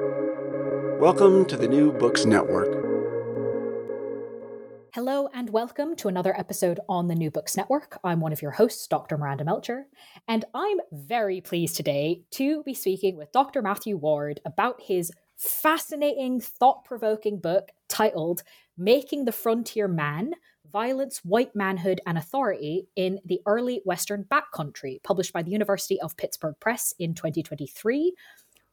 Welcome to the New Books Network. Hello and welcome to another episode on the New Books Network. I'm one of your hosts, Dr. Miranda Melcher, and I'm very pleased today to be speaking with Dr. Matthew Ward about his fascinating, thought provoking book titled Making the Frontier Man Violence, White Manhood, and Authority in the Early Western Backcountry, published by the University of Pittsburgh Press in 2023,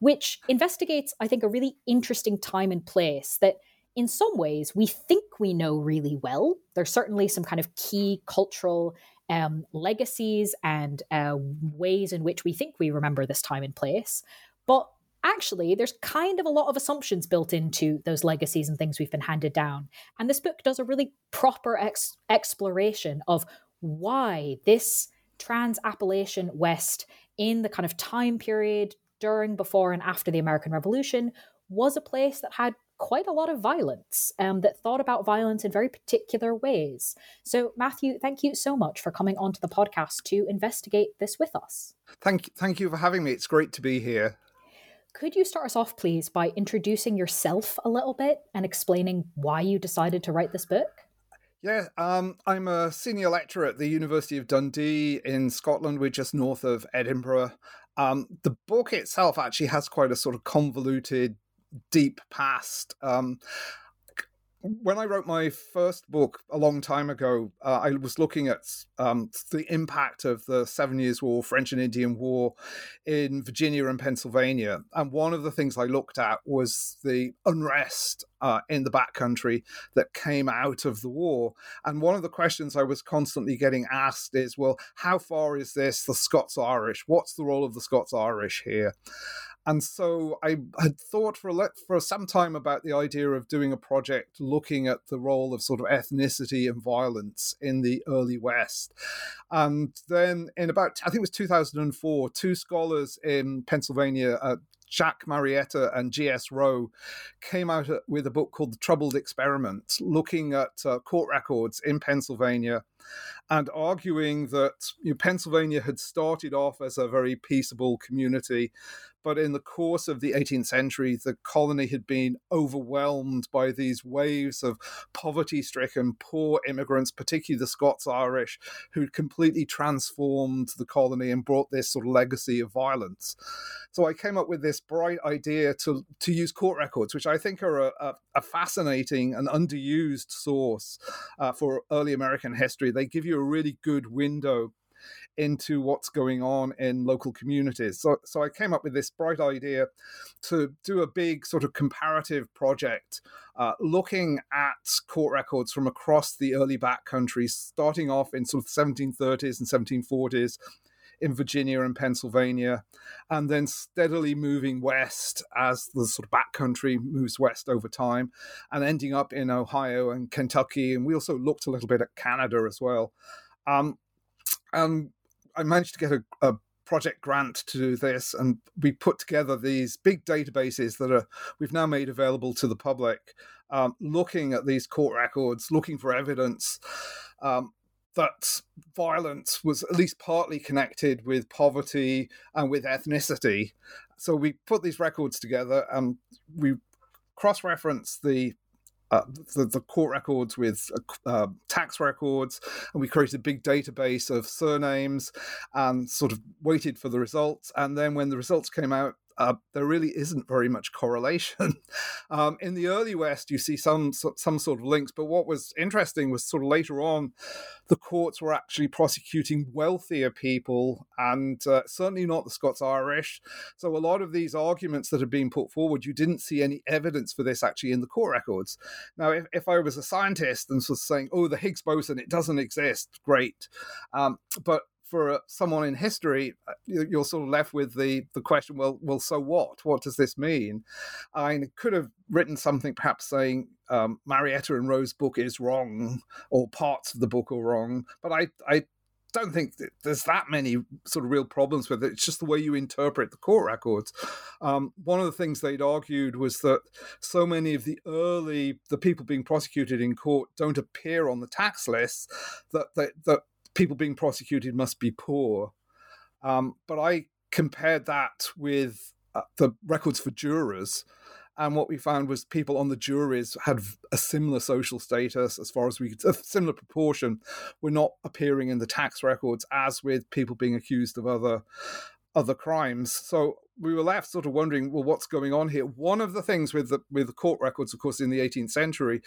which investigates, I think, a really interesting time and place that in some ways we think we know really well. There's certainly some kind of key cultural um, legacies and uh, ways in which we think we remember this time and place. But actually, there's kind of a lot of assumptions built into those legacies and things we've been handed down. And this book does a really proper ex- exploration of why this trans Appalachian West, in the kind of time period during, before, and after the American Revolution, was a place that had quite a lot of violence, um, that thought about violence in very particular ways. So, Matthew, thank you so much for coming onto the podcast to investigate this with us. Thank, thank you for having me. It's great to be here. Could you start us off, please, by introducing yourself a little bit and explaining why you decided to write this book? Yeah, um, I'm a senior lecturer at the University of Dundee in Scotland. We're just north of Edinburgh. Um, the book itself actually has quite a sort of convoluted, deep past. Um, when I wrote my first book a long time ago, uh, I was looking at um, the impact of the Seven Years' War, French and Indian War in Virginia and Pennsylvania. And one of the things I looked at was the unrest uh, in the backcountry that came out of the war. And one of the questions I was constantly getting asked is well, how far is this the Scots Irish? What's the role of the Scots Irish here? And so I had thought for a, for some time about the idea of doing a project looking at the role of sort of ethnicity and violence in the early West. And then in about, I think it was 2004, two scholars in Pennsylvania, uh, Jack Marietta and G.S. Rowe came out with a book called The Troubled Experiment, looking at uh, court records in Pennsylvania and arguing that you know, Pennsylvania had started off as a very peaceable community but in the course of the 18th century, the colony had been overwhelmed by these waves of poverty stricken, poor immigrants, particularly the Scots Irish, who'd completely transformed the colony and brought this sort of legacy of violence. So I came up with this bright idea to, to use court records, which I think are a, a, a fascinating and underused source uh, for early American history. They give you a really good window into what's going on in local communities. So, so I came up with this bright idea to do a big sort of comparative project uh, looking at court records from across the early backcountry, starting off in sort of 1730s and 1740s in Virginia and Pennsylvania, and then steadily moving west as the sort of backcountry moves west over time, and ending up in Ohio and Kentucky. And we also looked a little bit at Canada as well. Um, and I managed to get a, a project grant to do this, and we put together these big databases that are we've now made available to the public, um, looking at these court records, looking for evidence. Um, that violence was at least partly connected with poverty and with ethnicity. So we put these records together and we cross reference the uh, the, the, court records with uh, uh, tax records, and we created a big database of surnames and sort of waited for the results. And then when the results came out, uh, there really isn't very much correlation. um, in the early West, you see some some sort of links, but what was interesting was sort of later on, the courts were actually prosecuting wealthier people, and uh, certainly not the Scots Irish. So a lot of these arguments that had been put forward, you didn't see any evidence for this actually in the court records. Now, if, if I was a scientist and was saying, "Oh, the Higgs boson, it doesn't exist," great, um, but for uh, someone in history, uh, you're sort of left with the the question, well, well, so what? What does this mean? I could have written something, perhaps saying um, Marietta and Rowe's book is wrong, or parts of the book are wrong, but I I don't think there's that many sort of real problems with it. It's just the way you interpret the court records. Um, one of the things they'd argued was that so many of the early the people being prosecuted in court don't appear on the tax lists that that, that people being prosecuted must be poor. Um, but I compared that with uh, the records for jurors. And what we found was people on the juries had a similar social status as far as we could, a similar proportion were not appearing in the tax records as with people being accused of other other crimes. So we were left sort of wondering, well, what's going on here? One of the things with the with the court records, of course, in the 18th century,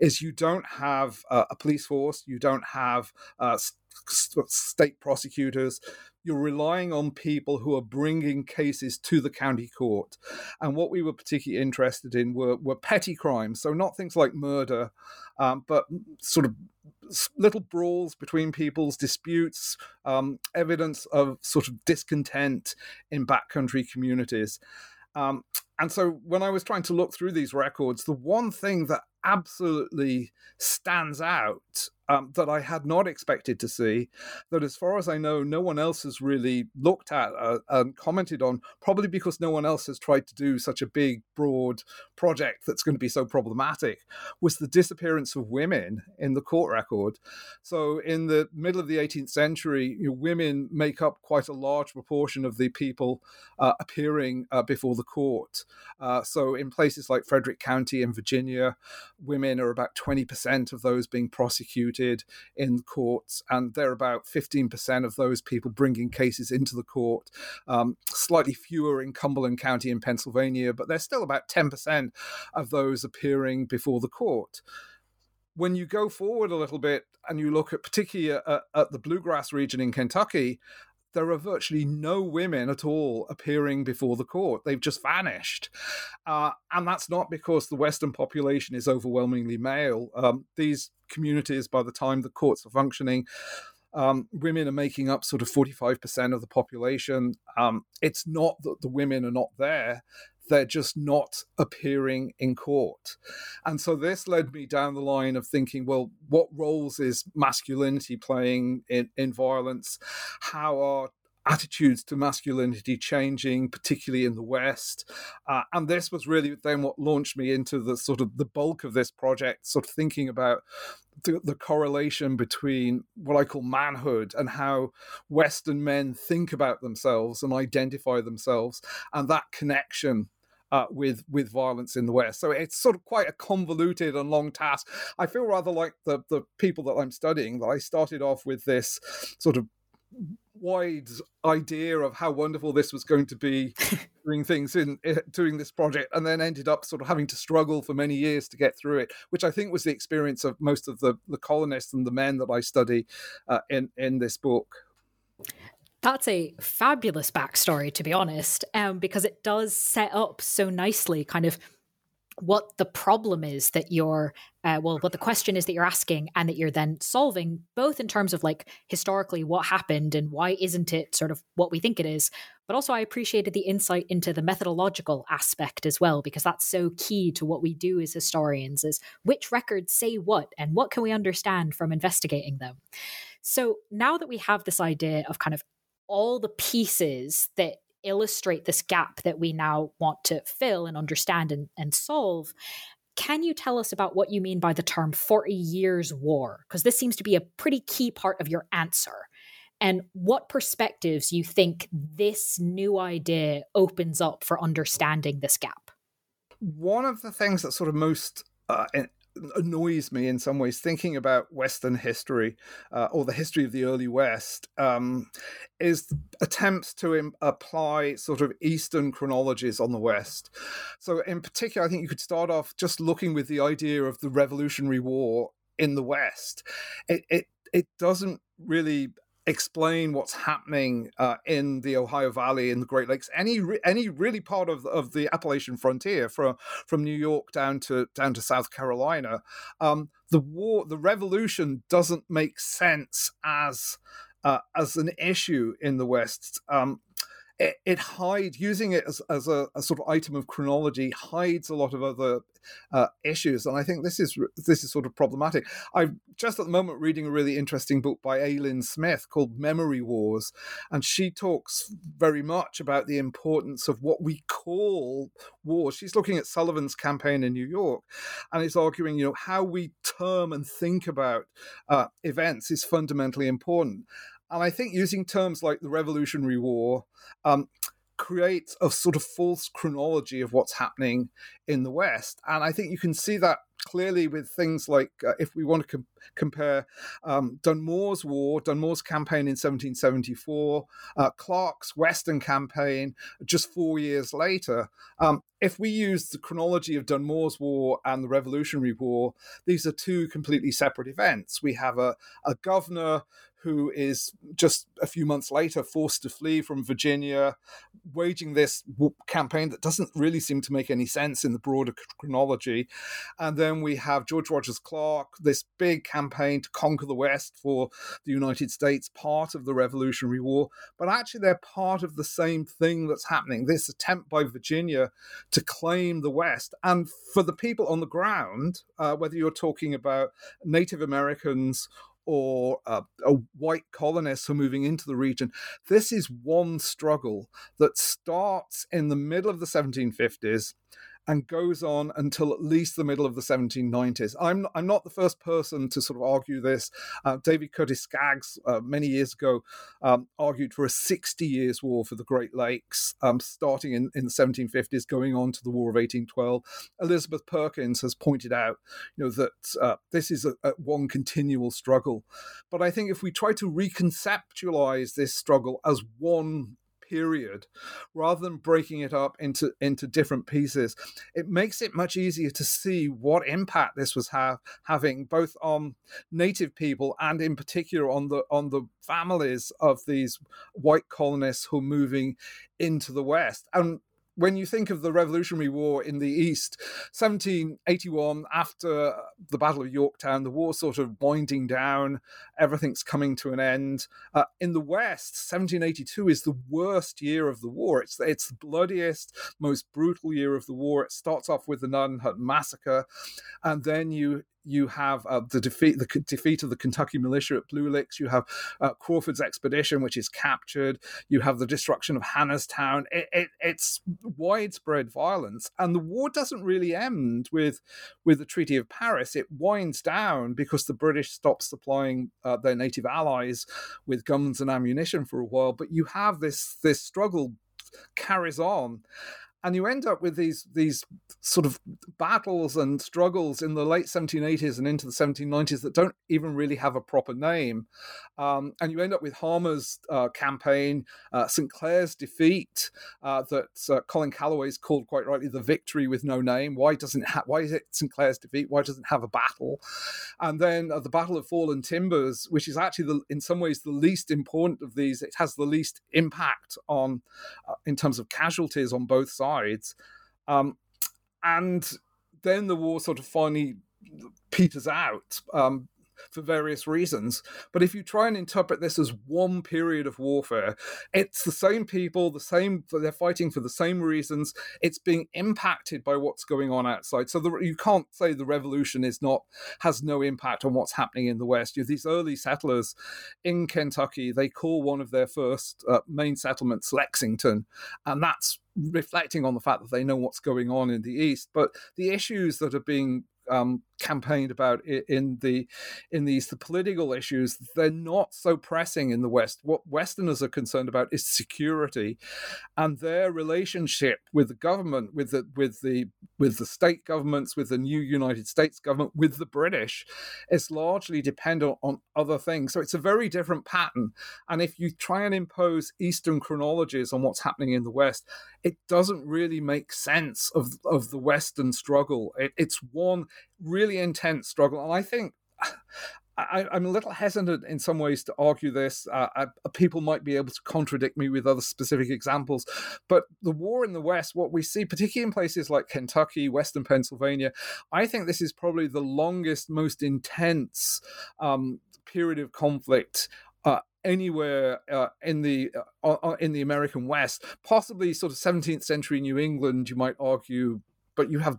is you don't have uh, a police force, you don't have uh, state prosecutors. You're relying on people who are bringing cases to the county court. And what we were particularly interested in were, were petty crimes. So, not things like murder, um, but sort of little brawls between people's disputes, um, evidence of sort of discontent in backcountry communities. Um, and so when I was trying to look through these records, the one thing that absolutely stands out um, that I had not expected to see, that as far as I know, no one else has really looked at uh, and commented on, probably because no one else has tried to do such a big, broad project that's going to be so problematic, was the disappearance of women in the court record. So, in the middle of the 18th century, you know, women make up quite a large proportion of the people uh, appearing uh, before the court. Uh, so, in places like Frederick County in Virginia, women are about 20% of those being prosecuted in courts, and they're about 15% of those people bringing cases into the court. Um, slightly fewer in Cumberland County in Pennsylvania, but they're still about 10% of those appearing before the court when you go forward a little bit and you look at particularly at, at, the bluegrass region in Kentucky, there are virtually no women at all appearing before the court. They've just vanished. Uh, and that's not because the Western population is overwhelmingly male. Um, these communities, by the time the courts are functioning, um, women are making up sort of 45% of the population. Um, it's not that the women are not there, they're just not appearing in court. And so this led me down the line of thinking, well, what roles is masculinity playing in, in violence? How are attitudes to masculinity changing, particularly in the West. Uh, and this was really then what launched me into the sort of the bulk of this project, sort of thinking about the, the, correlation between what I call manhood and how Western men think about themselves and identify themselves, and that connection uh, with with violence in the West. So it's sort of quite a convoluted and long task. I feel rather like the the people that I'm studying that I started off with this sort of wide idea of how wonderful this was going to be doing things in eh, doing this project and then ended up sort of having to struggle for many years to get through it which i think was the experience of most of the, the colonists and the men that i study uh, in in this book that's a fabulous backstory, to be honest, um, because it does set up so nicely kind of what the problem is that you're uh, well what the question is that you're asking and that you're then solving both in terms of like historically what happened and why isn't it sort of what we think it is but also i appreciated the insight into the methodological aspect as well because that's so key to what we do as historians is which records say what and what can we understand from investigating them. So now that we have this idea of kind of all the pieces that illustrate this gap that we now want to fill and understand and, and solve. Can you tell us about what you mean by the term 40 years war? Because this seems to be a pretty key part of your answer. And what perspectives you think this new idea opens up for understanding this gap? One of the things that sort of most uh, annoys me in some ways thinking about Western history uh, or the history of the early West um, is attempts to Im- apply sort of Eastern chronologies on the West. So, in particular, I think you could start off just looking with the idea of the Revolutionary War in the West. It it, it doesn't really explain what's happening uh, in the Ohio Valley, in the Great Lakes, any any really part of of the Appalachian frontier, from from New York down to down to South Carolina. Um, the war, the revolution, doesn't make sense as uh, as an issue in the West. Um, it, it hides using it as, as a, a, sort of item of chronology hides a lot of other uh, issues and i think this is this is sort of problematic. I'm just at the moment reading a really interesting book by A. Lynn Smith called memory wars and she talks very much about the importance of what we call wars. She's looking at sullivan's campaign in new york and is arguing you know how we term and think about uh, events is fundamentally important and I think using terms like the Revolutionary War, um, creates a sort of false chronology of what's happening in the West. And I think you can see that clearly with things like uh, if we want to com- compare um, Dunmore's war, Dunmore's campaign in 1774, uh, Clark's Western campaign just four years later. Um, if we use the chronology of Dunmore's war and the Revolutionary War, these are two completely separate events. We have a, a governor who is just a few months later forced to flee from Virginia, waging this campaign that doesn't really seem to make any sense in the broader chronology. And then we have George Rogers Clark, this big campaign to conquer the West for the United States, part of the Revolutionary War. But actually, they're part of the same thing that's happening this attempt by Virginia to claim the West. And for the people on the ground, uh, whether you're talking about Native Americans or uh, a white colonists who are moving into the region. This is one struggle that starts in the middle of the 1750s and goes on until at least the middle of the 1790s. I'm I'm not the first person to sort of argue this. Uh, David Curtis Skaggs uh, many years ago um, argued for a 60 years war for the Great Lakes, um, starting in, in the 1750s, going on to the War of 1812. Elizabeth Perkins has pointed out, you know, that uh, this is a, a one continual struggle. But I think if we try to reconceptualize this struggle as one period rather than breaking it up into into different pieces it makes it much easier to see what impact this was have, having both on native people and in particular on the on the families of these white colonists who are moving into the west. And when you think of the Revolutionary War in the East, 1781, after the Battle of Yorktown, the war sort of winding down, everything's coming to an end. Uh, in the West, 1782 is the worst year of the war. It's it's the bloodiest, most brutal year of the war. It starts off with the Gnadenhutten massacre, and then you you have uh, the defeat the defeat of the Kentucky militia at Blue Licks. You have uh, Crawford's expedition, which is captured. You have the destruction of Hannastown. It, it, it's widespread violence, and the war doesn't really end with with the Treaty of Paris. It winds down because the British stop supplying uh, their native allies with guns and ammunition for a while. But you have this this struggle carries on and you end up with these these sort of battles and struggles in the late 1780s and into the 1790s that don't even really have a proper name. Um, and you end up with Harmar's uh, campaign uh, St Clair's defeat uh, that uh, Colin Calloway's called quite rightly the victory with no name. Why doesn't ha- why is it St Clair's defeat? Why doesn't it have a battle? And then uh, the Battle of Fallen Timbers which is actually the, in some ways the least important of these. It has the least impact on uh, in terms of casualties on both sides sides. Um, and then the war sort of finally peters out. Um, for various reasons. But if you try and interpret this as one period of warfare, it's the same people, the same, they're fighting for the same reasons. It's being impacted by what's going on outside. So the, you can't say the revolution is not, has no impact on what's happening in the West. You have these early settlers in Kentucky, they call one of their first uh, main settlements Lexington. And that's reflecting on the fact that they know what's going on in the East. But the issues that are being um, campaigned about in the in these the political issues they're not so pressing in the west. What westerners are concerned about is security and their relationship with the government with the with the with the state governments with the new united states government with the british is largely dependent on other things. So it's a very different pattern. And if you try and impose eastern chronologies on what's happening in the west it doesn't really make sense of of the western struggle. It, it's one really intense struggle. And I think I, am a little hesitant in some ways to argue this. Uh, I, people might be able to contradict me with other specific examples, but the war in the West, what we see, particularly in places like Kentucky, Western Pennsylvania, I think this is probably the longest, most intense um, period of conflict uh, anywhere uh, in the uh, uh in the American West, possibly sort of 17th century New England, you might argue, but you have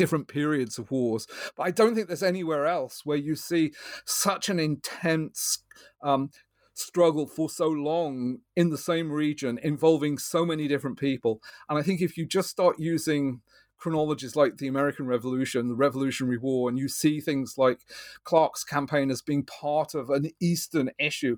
different periods of wars. But I don't think there's anywhere else where you see such an intense um, struggle for so long in the same region involving so many different people. And I think if you just start using chronologies like the American Revolution, the Revolutionary War, and you see things like Clark's campaign as being part of an Eastern issue,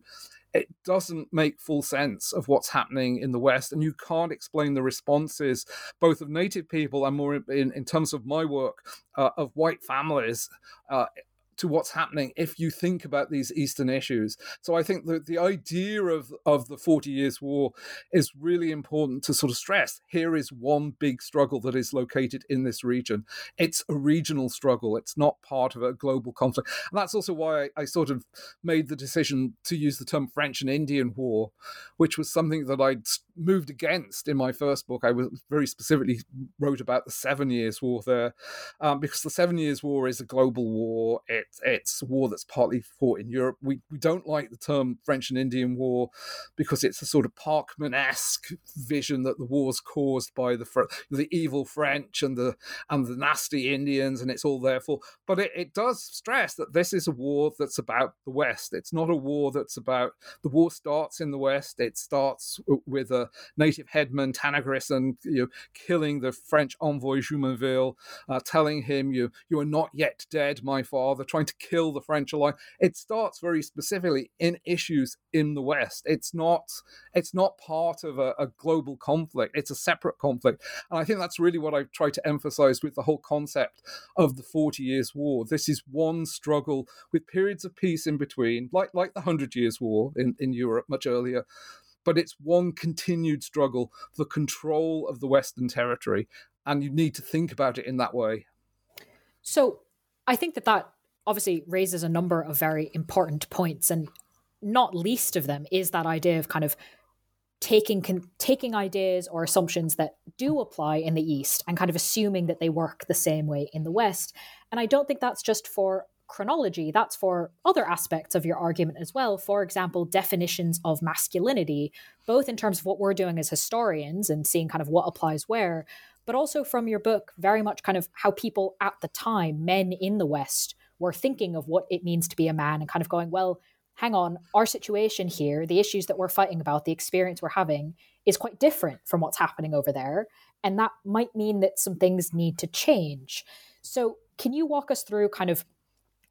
it doesn't make full sense of what's happening in the West, and you can't explain the responses both of Native people and more in, in terms of my work uh, of white families. Uh, to what's happening if you think about these Eastern issues. So I think that the idea of, of the 40 Years' War is really important to sort of stress. Here is one big struggle that is located in this region. It's a regional struggle, it's not part of a global conflict. And that's also why I, I sort of made the decision to use the term French and Indian War, which was something that I'd moved against in my first book. I was very specifically wrote about the Seven Years' War there, um, because the Seven Years' War is a global war. It it's a war that's partly fought in Europe. We we don't like the term French and Indian War because it's a sort of Parkman-esque vision that the war's caused by the the evil French and the and the nasty Indians, and it's all fault. But it, it does stress that this is a war that's about the West. It's not a war that's about the war starts in the West. It starts with a native headman Tanaghrisson, you know, killing the French envoy Jumonville, uh, telling him you you are not yet dead, my father, trying to kill the French alliance. It starts very specifically in issues in the West. It's not it's not part of a, a global conflict. It's a separate conflict, and I think that's really what I've tried to emphasize with the whole concept of the Forty Years' War. This is one struggle with periods of peace in between, like like the Hundred Years' War in, in Europe much earlier, but it's one continued struggle for control of the Western territory. And you need to think about it in that way. So I think that that obviously raises a number of very important points. And not least of them is that idea of kind of taking con- taking ideas or assumptions that do apply in the east and kind of assuming that they work the same way in the west and i don't think that's just for chronology, that's for other aspects of your argument as well. For example, definitions of masculinity, both in terms of what we're doing as historians and seeing kind of what applies where, but also from your book, very much kind of how people at the time, men in the West, were thinking of what it means to be a man and kind of going, well, hang on, our situation here, the issues that we're fighting about, the experience we're having is quite different from what's happening over there. And that might mean that some things need to change. So, can you walk us through kind of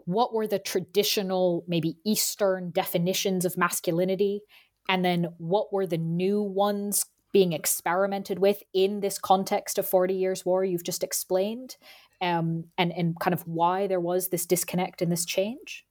what were the traditional, maybe Eastern definitions of masculinity? And then what were the new ones being experimented with in this context of 40 Years' War you've just explained? Um, and, and kind of why there was this disconnect and this change?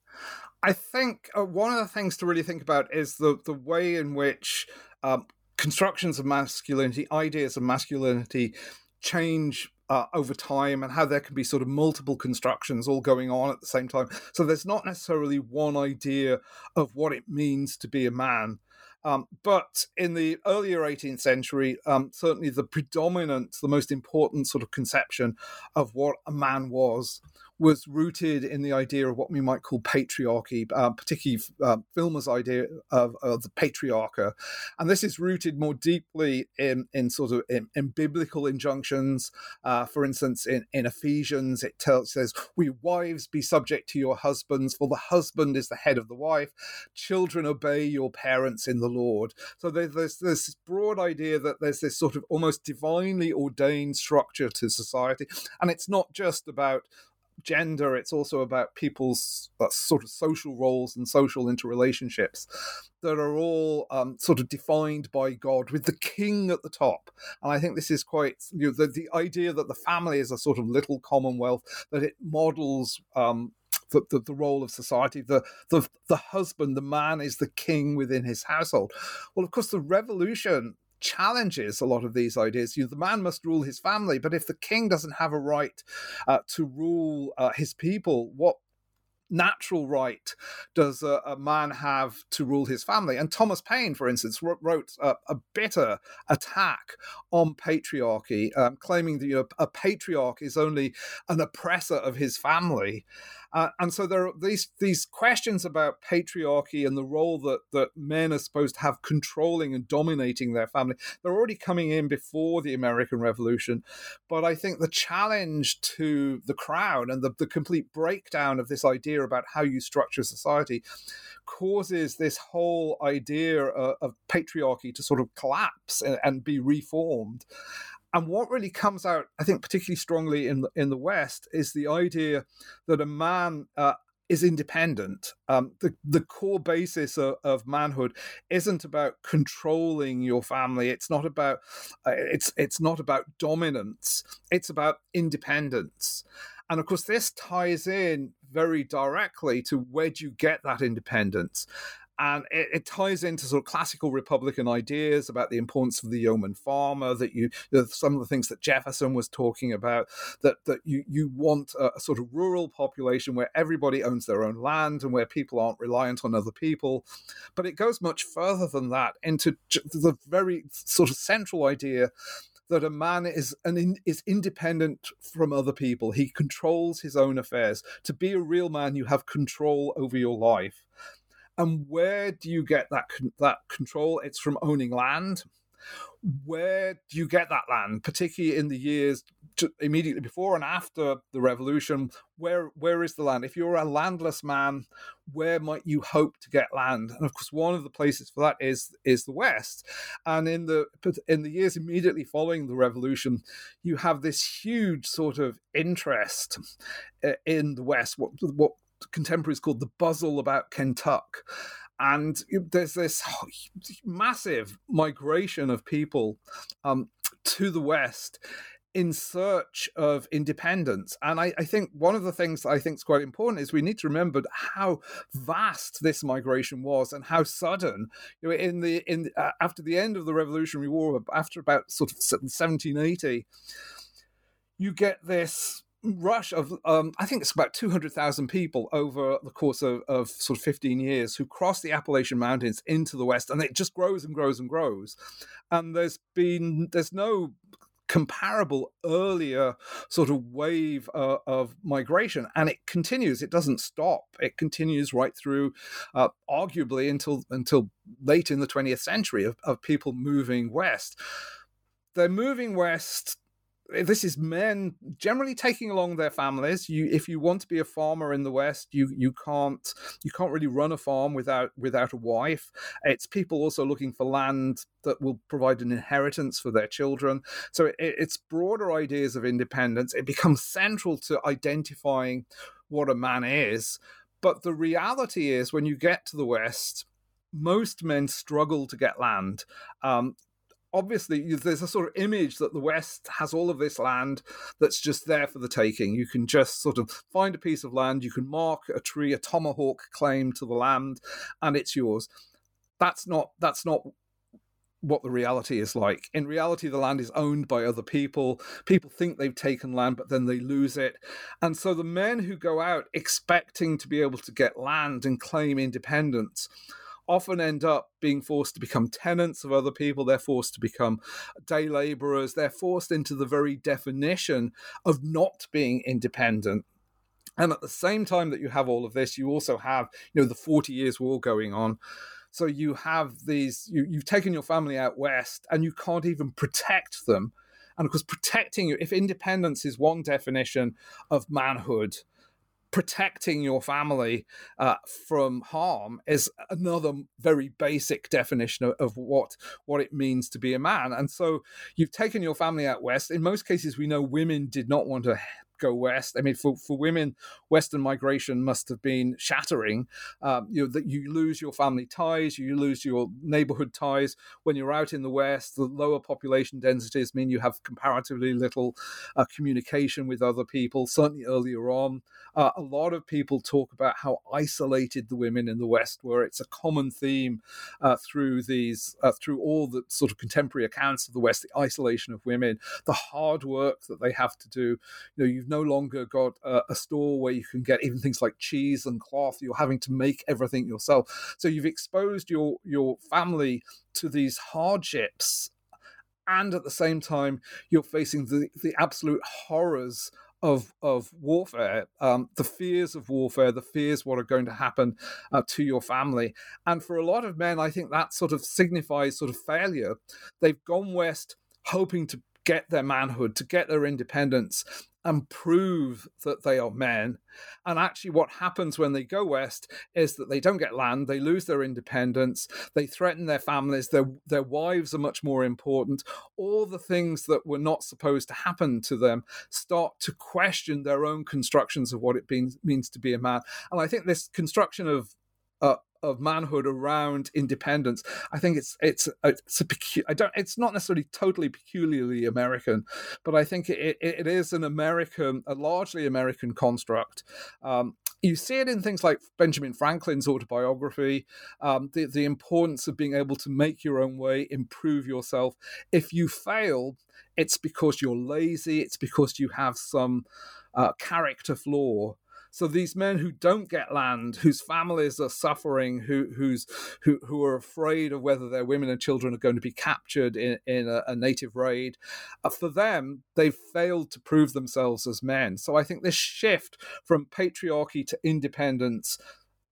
I think uh, one of the things to really think about is the, the way in which um, constructions of masculinity, ideas of masculinity, change uh, over time and how there can be sort of multiple constructions all going on at the same time. So there's not necessarily one idea of what it means to be a man. Um, but in the earlier 18th century, um, certainly the predominant, the most important sort of conception of what a man was was rooted in the idea of what we might call patriarchy, uh, particularly uh, Filmer's idea of, of, the patriarcha. And this is rooted more deeply in, in sort of in, in biblical injunctions. Uh, for instance, in, in Ephesians, it tells, says, We wives be subject to your husbands, for the husband is the head of the wife. Children obey your parents in the Lord. So there's, there's this broad idea that there's this sort of almost divinely ordained structure to society. And it's not just about gender, it's also about people's uh, sort of social roles and social interrelationships that are all um, sort of defined by God, with the king at the top. And I think this is quite you know, the the idea that the family is a sort of little commonwealth that it models. Um, the, the, the, role of society. The, the the husband, the man, is the king within his household. Well, of course, the revolution challenges a lot of these ideas. You know, the man must rule his family, but if the king doesn't have a right uh, to rule uh, his people, what natural right does a, a, man have to rule his family? And Thomas Paine, for instance, wrote a, a bitter attack on patriarchy, um, claiming that you know, a patriarch is only an oppressor of his family. Uh, and so there are these these questions about patriarchy and the role that that men are supposed to have controlling and dominating their family. They're already coming in before the American Revolution, but I think the challenge to the crown and the, the complete breakdown of this idea about how you structure society causes this whole idea of, of patriarchy to sort of collapse and, and be reformed. And what really comes out, I think, particularly strongly in the, in the West, is the idea that a man uh, is independent. Um, the the core basis of, of, manhood isn't about controlling your family. It's not about uh, it's it's not about dominance. It's about independence. And of course, this ties in very directly to where do you get that independence? And it, it, ties into sort of classical Republican ideas about the importance of the yeoman farmer. That you, some of the things that Jefferson was talking about, that that you you want a, a, sort of rural population where everybody owns their own land and where people aren't reliant on other people. But it goes much further than that into the very sort of central idea that a man is an is independent from other people. He controls his own affairs. To be a real man, you have control over your life. And where do you get that that control? It's from owning land. Where do you get that land, particularly in the years immediately before and after the revolution? Where where is the land? If you're a landless man, where might you hope to get land? And of course, one of the places for that is is the West. And in the in the years immediately following the revolution, you have this huge sort of interest eh, in the West. What what contemporaries called the Buzzel about Kentuck. And there's this massive migration of people um, to the West in search of independence. And I, I, think one of the things I think is quite important is we need to remember how vast this migration was and how sudden. You know, in the in uh, after the end of the Revolutionary War, after about sort of 1780, you get this rush of um, I think it's about two hundred thousand people over the course of, of sort of fifteen years who cross the Appalachian Mountains into the West, and it just grows and grows and grows. And there's been there's no comparable earlier sort of wave uh, of migration and it continues. It doesn't stop. It continues right through uh, arguably until until late in the 20th century of, of people moving west. They're moving west this is men generally taking along their families. You if you want to be a farmer in the west you you can't you can't really run a farm without without a wife. It's people also looking for land that will provide an inheritance for their children. So it, it's broader ideas of independence. It becomes central to identifying what a man is. But the reality is when you get to the west most men struggle to get land. Um, obviously there's a sort of image that the west has all of this land that's just there for the taking you can just sort of find a piece of land you can mark a tree a tomahawk claim to the land and it's yours that's not that's not what the reality is like. In reality, the land is owned by other people. People think they've taken land, but then they lose it. And so the men who go out expecting to be able to get land and claim independence often end up being forced to become tenants of other people. They're forced to become day laborers. They're forced into the very definition of not being independent. And at the same time that you have all of this, you also have, you know, the 40 years war going on. So you have these, you, you've taken your family out west and you can't even protect them. And of course, protecting you, if independence is one definition of manhood, protecting your family uh, from harm is another very basic definition of, of, what what it means to be a man. And so you've taken your family out west. In most cases, we know women did not want to go west. I mean, for, for women, Western migration must have been shattering. Um, you know that you lose your family ties, you lose your neighborhood ties when you're out in the West. The lower population densities mean you have comparatively little uh, communication with other people. Certainly earlier on, uh, a lot of people talk about how isolated the women in the West were. It's a common theme uh, through these uh, through all the sort of contemporary accounts of the West. The isolation of women, the hard work that they have to do. You know, you've no longer got a, a, store where you can get even things like cheese and cloth. You're having to make everything yourself. So you've exposed your your family to these hardships, and at the same time, you're facing the the absolute horrors of of warfare, um, the fears of warfare, the fears what are going to happen uh, to your family, and for a lot of men, I think that sort of signifies sort of failure. They've gone west hoping to get their manhood, to get their independence, and prove that they are men. And actually, what happens when they go west is that they don't get land, they lose their independence, they threaten their families, their, their wives are much more important. All the things that were not supposed to happen to them start to question their own constructions of what it means, means to be a man. And I think this construction of uh, of manhood around independence. I think it's it's it's a pecu- I don't it's not necessarily totally peculiarly American, but I think it, it is an American, a largely American construct. Um, you see it in things like Benjamin Franklin's autobiography, um, the the importance of being able to make your own way, improve yourself. If you fail, it's because you're lazy. It's because you have some uh, character flaw. So these men who don't get land, whose families are suffering, who who's who who are afraid of whether their women and children are going to be captured in in a, a native raid, uh, for them they've failed to prove themselves as men. So I think this shift from patriarchy to independence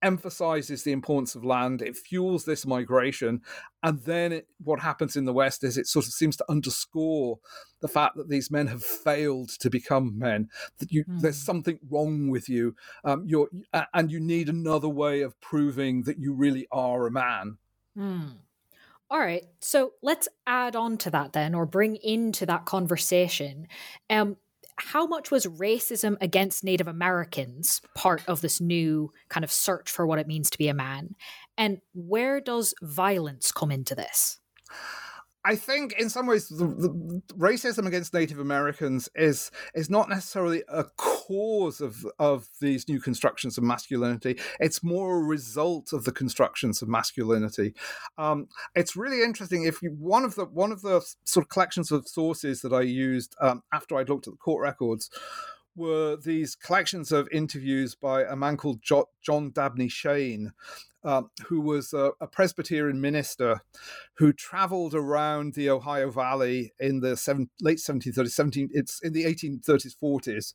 emphasizes the importance of land. It fuels this migration. And then it, what happens in the West is it sort of seems to underscore the fact that these men have failed to become men, that you, mm. there's something wrong with you, um, you're, and you need another way of proving that you really are a man. Mm. All right. So let's add on to that then, or bring into that conversation. Um, how much was racism against Native Americans part of this new kind of search for what it means to be a man? And where does violence come into this? I think in some ways the, the, racism against Native Americans is is not necessarily a cause of of these new constructions of masculinity. It's more a result of the constructions of masculinity. Um, it's really interesting. If you one of the one of the sort of collections of sources that I used um, after I'd looked at the court records were these collections of interviews by a man called jo- John Dabney Shane, um, who was a, a, Presbyterian minister who traveled around the Ohio Valley in the seven, late 1730s, 17, it's in the 1830s, 40s,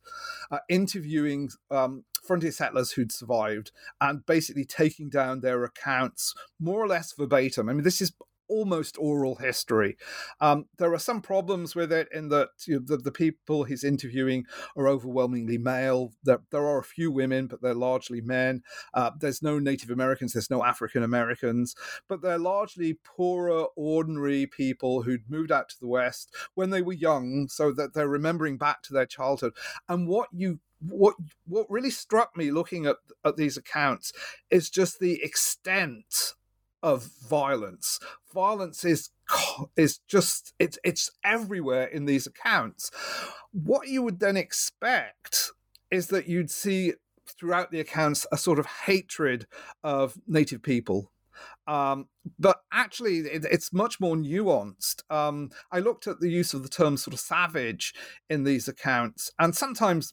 uh, interviewing um, frontier settlers who'd survived and basically taking down their accounts more or less verbatim. I mean, this is almost oral history. Um, there are some problems with it in that you know, the, the, people he's interviewing are overwhelmingly male. There, there are a few women, but they're largely men. Uh, there's no Native Americans, there's no African Americans, but they're largely poorer, ordinary people who'd moved out to the West when they were young, so that they're remembering back to their childhood. And what you what what really struck me looking at at these accounts is just the extent of violence. Violence is is just it's it's everywhere in these accounts. What you would then expect is that you'd see throughout the accounts a sort of hatred of native people. Um, but actually, it, it's much more nuanced. Um, I looked at the use of the term sort of savage in these accounts, and sometimes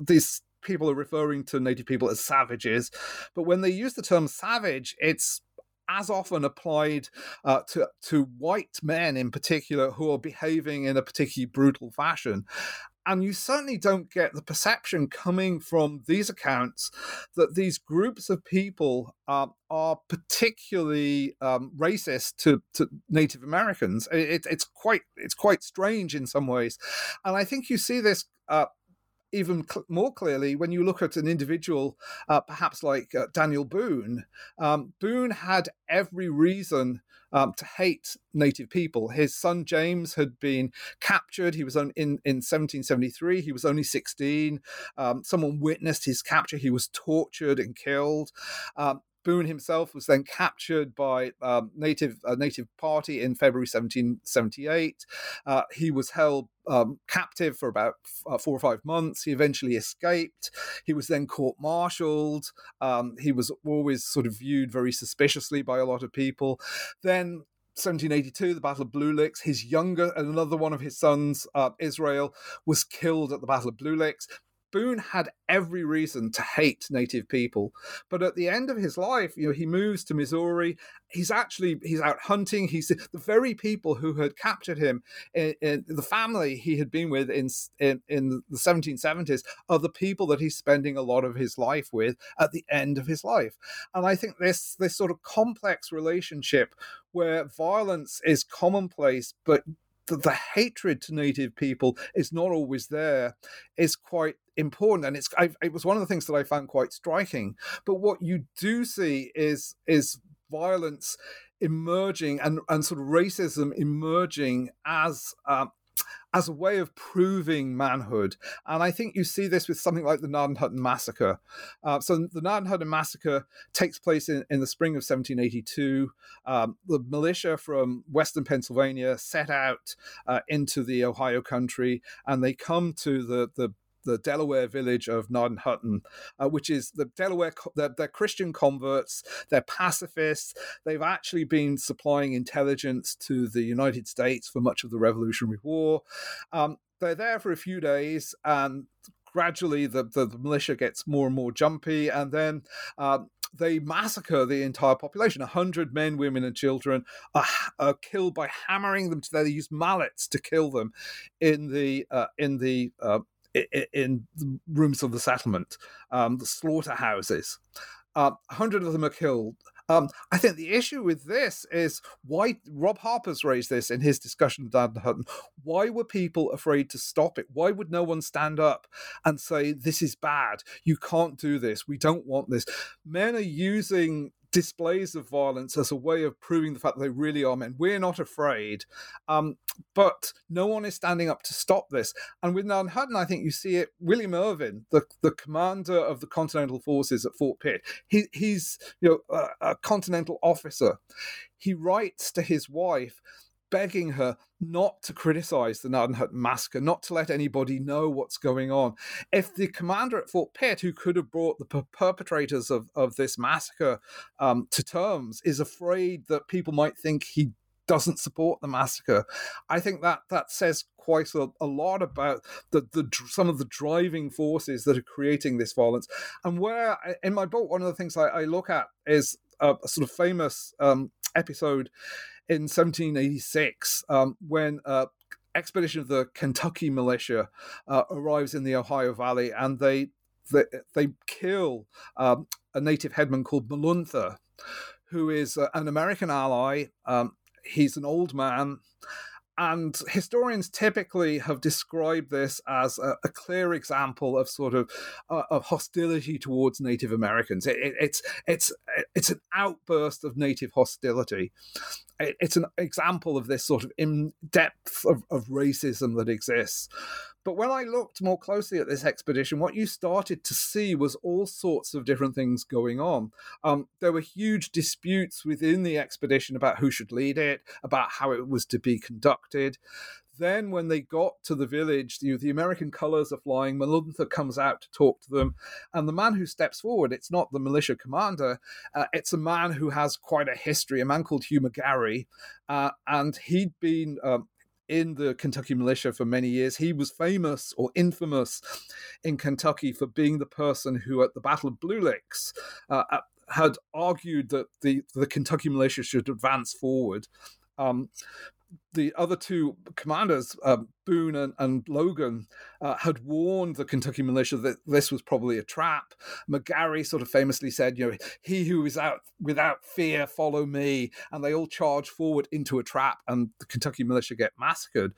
these people are referring to native people as savages. But when they use the term savage, it's as often applied uh, to to white men in particular who are behaving in a particularly brutal fashion. And you certainly don't get the perception coming from these accounts that these groups of people uh, are particularly um, racist to, to Native Americans. It, it's quite it's quite strange in some ways, and I think you see this uh, even cl- more clearly when you look at an individual, uh, perhaps like uh, Daniel Boone. Um, Boone had every reason um, to hate native people. His son James had been captured. He was on, in in 1773. He was only 16. Um, someone witnessed his capture. He was tortured and killed. Um, Boone himself was then captured by um, native a native party in February 1778. Uh, he was held um, captive for about uh, four or five months. He eventually escaped. He was then court-martialed. Um, he was always sort of viewed very suspiciously by a lot of people. Then 1782, the Battle of Blue Licks. His younger, another one of his sons, uh, Israel, was killed at the Battle of Blue Licks. Boone had every reason to hate native people, but at the end of his life, you know, he moves to Missouri. He's actually he's out hunting. He's the very people who had captured him, in, in the family he had been with in, in in the 1770s, are the people that he's spending a lot of his life with at the end of his life. And I think this this sort of complex relationship where violence is commonplace, but the, the hatred to native people is not always there is quite important and it's I, it was one of the things that i found quite striking. But what you do see is is violence emerging and, and sort of racism emerging as um, as a way of proving manhood. And I think you see this with something like the Gnadenhutten massacre. Uh, so the Gnadenhutten massacre takes place in, in the spring of 1782. Um, the militia from western Pennsylvania set out uh, into the Ohio country and they come to the, the the Delaware village of Gnadenhutten, uh, which is the Delaware. They're, they're, Christian converts. They're pacifists. They've actually been supplying intelligence to the United States for much of the Revolutionary War. Um, they're there for a few days, and gradually the, the, the, militia gets more and more jumpy, and then. Uh, they massacre the entire population. A hundred men, women, and children are, are, killed by hammering them to death. They use mallets to kill them in the uh, in the uh, in the rooms of the settlement, um, the slaughterhouses. Uh, hundred of them are killed. Um, I think the issue with this is why Rob Harper's raised this in his discussion of Gnadenhutten. Why were people afraid to stop it? Why would no one stand up and say, This is bad? You can't do this. We don't want this. Men are using displays of violence as a way of proving the fact that they really are men. We're not afraid, um, but no one is standing up to stop this. And with Gnadenhutten, I think you see it. William Irvine, the, the commander of the Continental Forces at Fort Pitt, he, he's you know a, a continental officer. He writes to his wife begging her not to criticize the Gnadenhutten massacre, not to let anybody know what's going on. If the commander at Fort Pitt, who could have brought the per- perpetrators of, of this massacre um, to terms, is afraid that people might think he doesn't support the massacre, I think that that says quite a, a lot about the, the some of the driving forces that are creating this violence. And where in my book, one of the things I, I look at is a, a sort of famous um, episode in 1786 um, when uh, expedition of the Kentucky militia uh, arrives in the Ohio Valley and they they, they kill um, a native headman called Moluntha, who is uh, an American ally. Um, he's an old man. And historians typically have described this as a, a clear example of sort of uh, of hostility towards Native Americans. It, it, it's it's it's an outburst of Native hostility. It, it's an example of this sort of in depth of, of racism that exists. But when I looked more closely at this expedition, what you started to see was all sorts of different things going on. Um, there were huge disputes within the expedition about who should lead it, about how it was to be conducted. Then, when they got to the village, the, the American colors are flying. Moluntha comes out to talk to them. And the man who steps forward, it's not the militia commander, uh, it's a man who has quite a history, a man called Hugh McGarry. Uh, and he'd been um, in the Kentucky militia for many years. He was famous or infamous in Kentucky for being the person who, at the Battle of Blue Licks, uh, had argued that the, the Kentucky militia should advance forward. Um, the other two commanders, uh, Boone and, and Logan, uh, had warned the Kentucky militia that this was probably a trap. McGarry sort of famously said, "You know, he who is out without fear, follow me," and they all charge forward into a trap, and the Kentucky militia get massacred.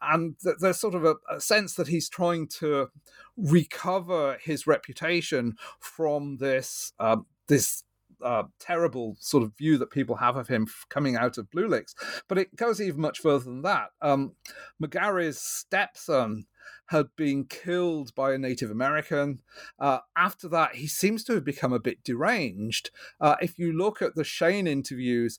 And th- there's sort of a, a sense that he's trying to recover his reputation from this um, this uh, terrible sort of view that people have of him coming out of Blue Licks. But it goes even much further than that. Um, McGarry's stepson had been killed by a Native American. Uh, after that, he seems to have become a bit deranged. Uh, if you look at the Shane interviews,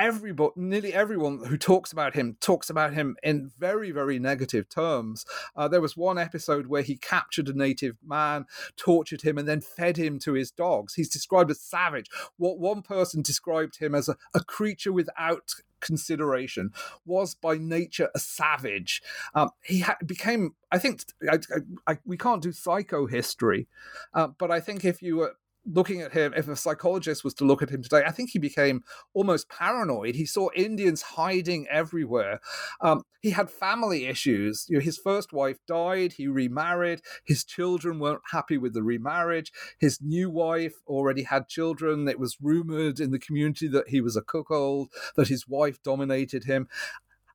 everybody, nearly everyone who talks about him talks about him in very, very negative terms. Uh, there was one episode where he captured a native man, tortured him, and then fed him to his dogs. He's described as savage. What one person described him as a, a creature without consideration was by nature a savage um, he ha- became i think I, I, I, we can't do psychohistory uh, but i think if you were looking at him, if a psychologist was to look at him today, I think he became almost paranoid. He saw Indians hiding everywhere. Um, he had family issues. You know, his first wife died. He remarried. His children weren't happy with the remarriage. His new wife already had children. It was rumored in the community that he was a cuckold, that his wife dominated him.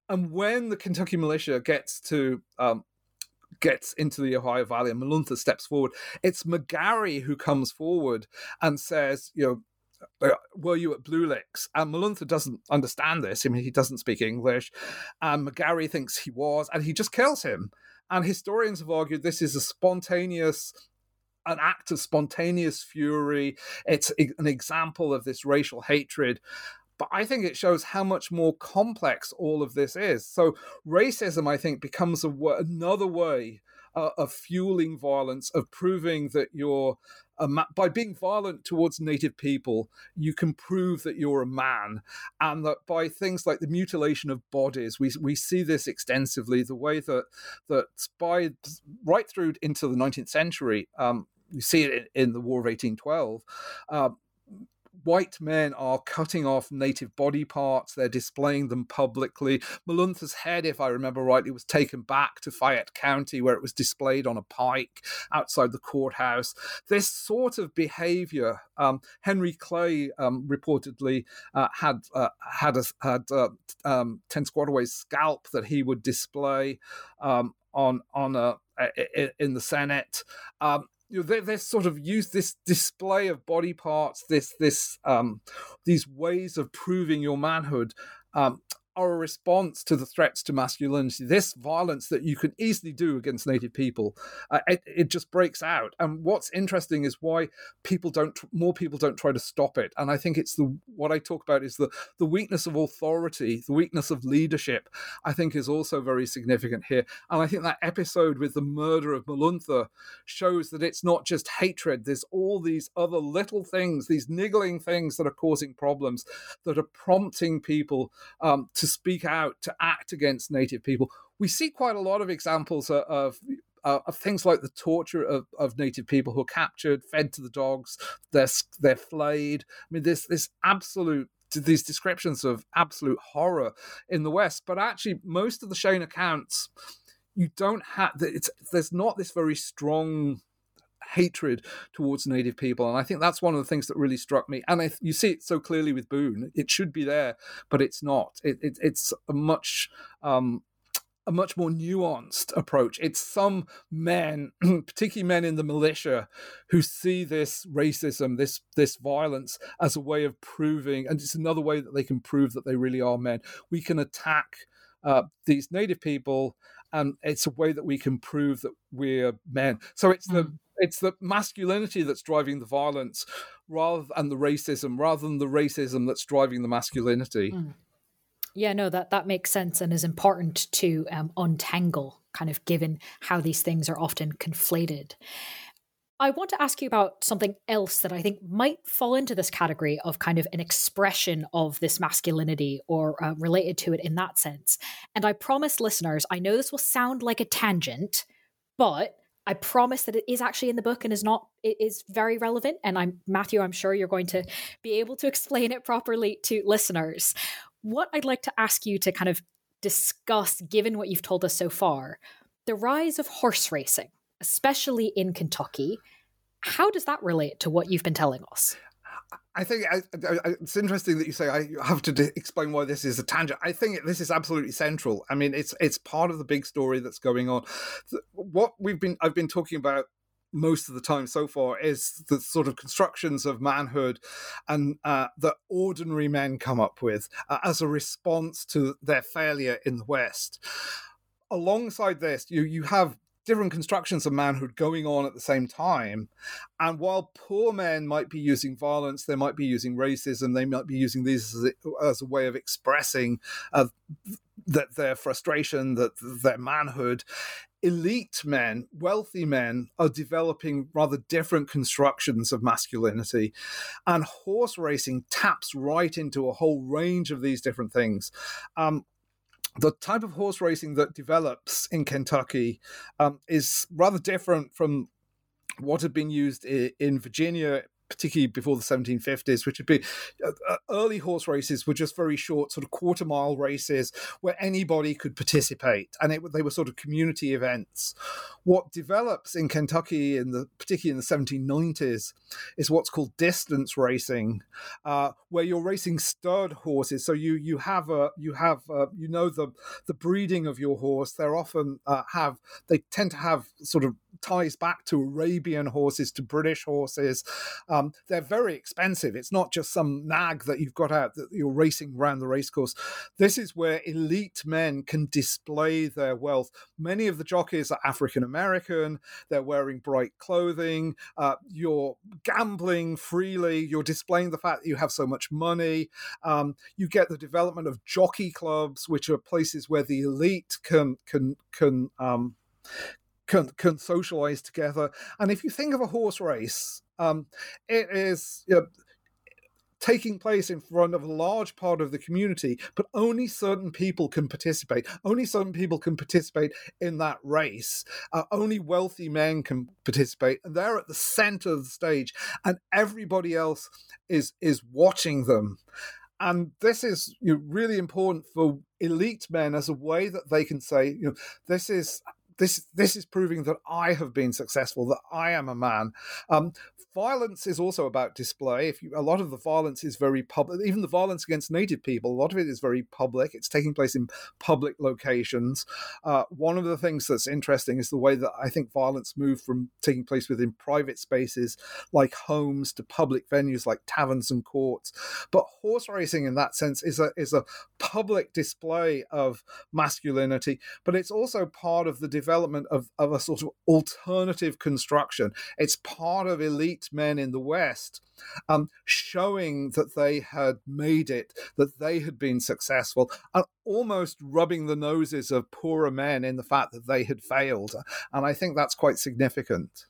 and when the Kentucky militia gets to um, gets into the Ohio Valley and Moluntha steps forward, it's McGarry who comes forward and says, you know, uh, were you at Blue Licks? And Moluntha doesn't understand this. I mean, he doesn't speak English. And McGarry thinks he was, and he just kills him. And historians have argued this is a spontaneous an act of spontaneous fury. It's an example of this racial hatred. But I think it shows how much more complex all of this is. So, racism, I think, becomes a, another way uh, of fueling violence, of proving that you're Ma- by being violent towards native people, you can prove that you're a man, and that by things like the mutilation of bodies, we we see this extensively. The way that that by right through into the 19th century, um, you see it in, in the War of 1812. Uh, white men are cutting off native body parts, they're displaying them publicly. Moluntha's head, if I remember rightly, was taken back to Fayette County where it was displayed on a pike outside the courthouse. This sort of behavior, um, Henry Clay um, reportedly uh, had uh, had, a, had uh, um, Tenskwatawa's scalp that he would display um, on on a in the Senate. Um, you know, they, they sort of use this display of body parts, this this um, these ways of proving your manhood um, are a response to the threats to masculinity. This violence that you can easily do against Native people, uh, it, it, just breaks out. And what's interesting is why people don't, more people don't try to stop it. And I think it's the what I talk about is the the weakness of authority, the weakness of leadership. I think is also very significant here. And I think that episode with the murder of Moluntha shows that it's not just hatred. There's all these other little things, these niggling things that are causing problems, that are prompting people um, to to speak out, to act against Native people. We see quite a lot of examples of, of uh, of things like the torture of, of native people who are captured, fed to the dogs, they're they're flayed. I mean, this this absolute these descriptions of absolute horror in the West, but actually most of the Shane accounts, you don't have it's there's not this very strong hatred towards native people and i think that's one of the things that really struck me and I, you see it so clearly with boone it should be there but it's not it, it, it's a much um, a much more nuanced approach. It's some men, particularly men in the militia, who see this racism, this this violence as a way of proving, and it's another way that they can prove that they really are men. We can attack uh, these native people, and it's a way that we can prove that we're men. So it's the mm it's the masculinity that's driving the violence rather and the racism rather than the racism that's driving the masculinity mm. yeah no that that makes sense and is important to um, untangle kind of given how these things are often conflated I want to ask you about something else that I think might fall into this category of kind of an expression of this masculinity or uh, related to it in that sense. And I promise listeners, I know this will sound like a tangent, but I promise that it is actually in the book and is not it is very relevant. And I'm Matthew, I'm sure you're going to be able to explain it properly to listeners. What I'd like to ask you to kind of discuss, given what you've told us so far, the rise of horse racing, especially in Kentucky. How does that relate to what you've been telling us? I think I, I, it's interesting that you say I have to d- explain why this is a tangent. I think this is absolutely central. I mean, it's it's part of the big story that's going on. What we've been I've been talking about most of the time so far is the sort of constructions of manhood and uh, that ordinary men come up with uh, as a response to their failure in the West. Alongside this, you you have different constructions of manhood going on at the same time. And while poor men might be using violence, they might be using racism, they might be using these as a, as a way of expressing uh, that their frustration, that their manhood. Elite men, wealthy men, are developing rather different constructions of masculinity. And horse racing taps right into a whole range of these different things. Um, the type of horse racing that develops in Kentucky um, is rather different from what had been used in Virginia particularly before the 1750s, which would been uh, uh, early horse races were just very short, sort of quarter mile races where anybody could participate, and it, they were sort of community events. What develops in Kentucky, in the particularly in the 1790s, is what's called distance racing, uh, where you're racing stud horses. So you you have a you have a, you know the the breeding of your horse. They're often uh, have they tend to have sort of ties back to Arabian horses, to British horses. Um, they're very expensive. It's not just some nag that you've got out that you're racing around the racecourse. This is where elite men can display their wealth. Many of the jockeys are African American. They're wearing bright clothing. Uh, you're gambling freely. You're displaying the fact that you have so much money. Um, you get the development of jockey clubs, which are places where the elite can can can um, can, can socialize together. And if you think of a horse race, um, it is you know, taking place in front of a large part of the community, but only certain people can participate. Only certain people can participate in that race. Uh, only wealthy men can participate, and they're at the center of the stage, and everybody else is is watching them. And this is you know, really important for elite men as a way that they can say, you know, this is this this is proving that I have been successful, that I am a man. Um, violence is also about display. If you, a lot of the violence is very public, even the violence against native people, a lot of it is very public. It's taking place in public locations. Uh, one of the things that's interesting is the way that I think violence moved from taking place within private spaces like homes to public venues like taverns and courts. But horse racing, in that sense, is a is a public display of masculinity, but it's also part of the development of, of a sort of alternative construction. It's part of elite men in the West um, showing that they had made it, that they had been successful, and almost rubbing the noses of poorer men in the fact that they had failed. And I think that's quite significant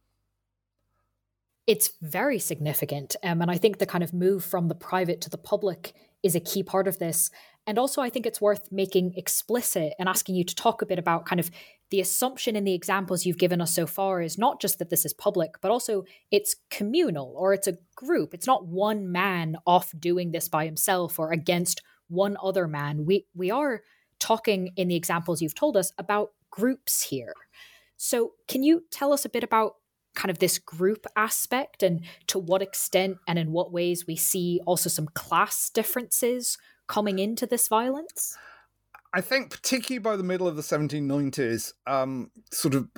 it's very significant. Um, and I think the kind of move from the private to the public is a key part of this. And also, I think it's worth making explicit and asking you to talk a bit about kind of the assumption in the examples you've given us so far is not just that this is public, but also it's communal or it's a group. It's not one man off doing this by himself or against one other man. We we are talking in the examples you've told us about groups here. So, can you tell us a bit about kind of this group aspect and to what extent and in what ways we see also some class differences coming into this violence? I think, particularly by the middle of the 1790s, um, sort of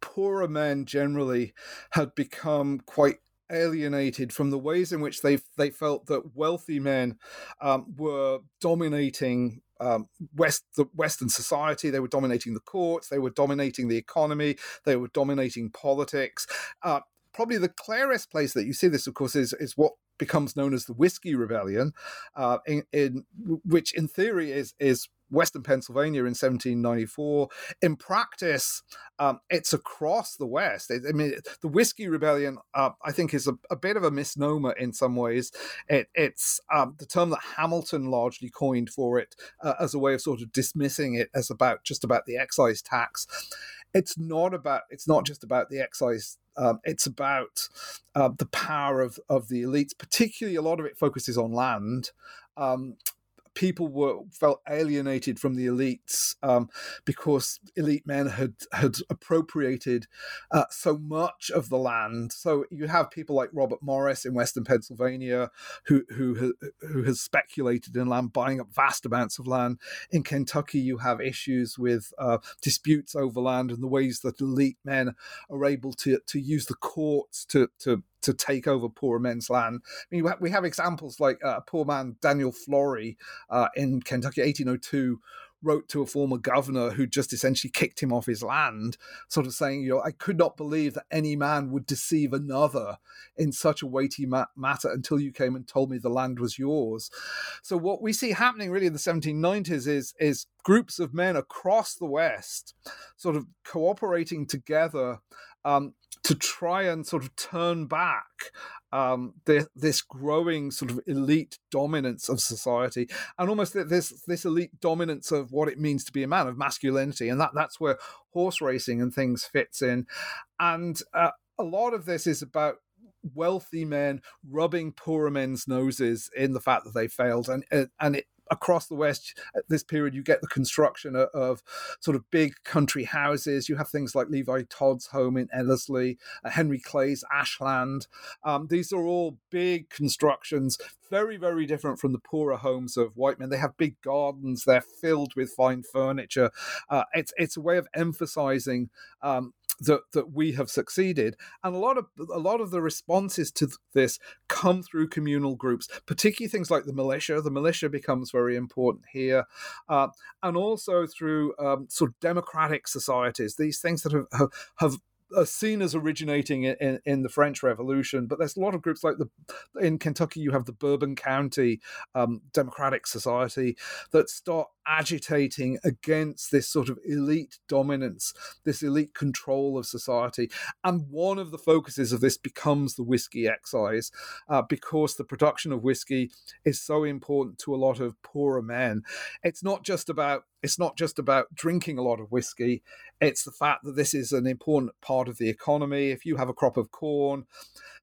poorer men generally had become quite alienated from the ways in which they they felt that wealthy men um, were dominating um, West the Western society. They were dominating the courts. They were dominating the economy. They were dominating politics. Uh, probably the clearest place that you see this, of course, is is what becomes known as the Whiskey Rebellion, uh, in, in which, in theory, is is Western Pennsylvania in 1794. In practice, um, it's across the West. I mean, the Whiskey Rebellion, uh, I think, is a, a, bit of a misnomer in some ways. It, it's um, the term that Hamilton largely coined for it uh, as a way of sort of dismissing it as about just about the excise tax. It's not about. It's not just about the excise um, it's about uh, the power of, of the elites, particularly a lot of it focuses on land. Um, people were felt alienated from the elites um, because elite men had had appropriated uh, so much of the land. So you have people like Robert Morris in Western Pennsylvania, who who who has speculated in land, buying up vast amounts of land. In Kentucky, you have issues with uh, disputes over land and the ways that elite men are able to to use the courts to to to take over poor men's land. I mean, we have examples like uh, a poor man, Daniel Flory, uh, in Kentucky, 1802, wrote to a former governor who just essentially kicked him off his land, sort of saying, you know, I could not believe that any man would deceive another in such a weighty ma- matter until you came and told me the land was yours. So what we see happening really in the 1790s is is groups of men across the West sort of cooperating together um, to try and sort of turn back um, the, this growing sort of elite dominance of society and almost this this elite dominance of what it means to be a man of masculinity and that that's where horse racing and things fits in. And uh, a lot of this is about wealthy men rubbing poorer men's noses in the fact that they failed, and and it across the West at this period, you get the construction of, of, sort of big country houses. You have things like Levi Todd's home in Ellerslie, uh, Henry Clay's Ashland. Um, these are all big constructions, very, very different from the poorer homes of white men. They have big gardens. They're filled with fine furniture. Uh, it's it's a way of emphasizing um, that that we have succeeded. And a lot of a lot of the responses to this come through communal groups particularly things like the militia. The militia becomes very important here. Uh, and also through um, sort of democratic societies these things that have, have, have are seen as originating in, in, the French Revolution, but there's a lot of groups like the in Kentucky. You have the Bourbon County um, Democratic Society that start agitating against this sort of elite dominance, this elite control of society. And one of the focuses of this becomes the whiskey excise, uh, because the production of whiskey is so important to a lot of poorer men. It's not just about it's not just about drinking a lot of whiskey. It's the fact that this is an important part of the economy. If you have a crop of corn,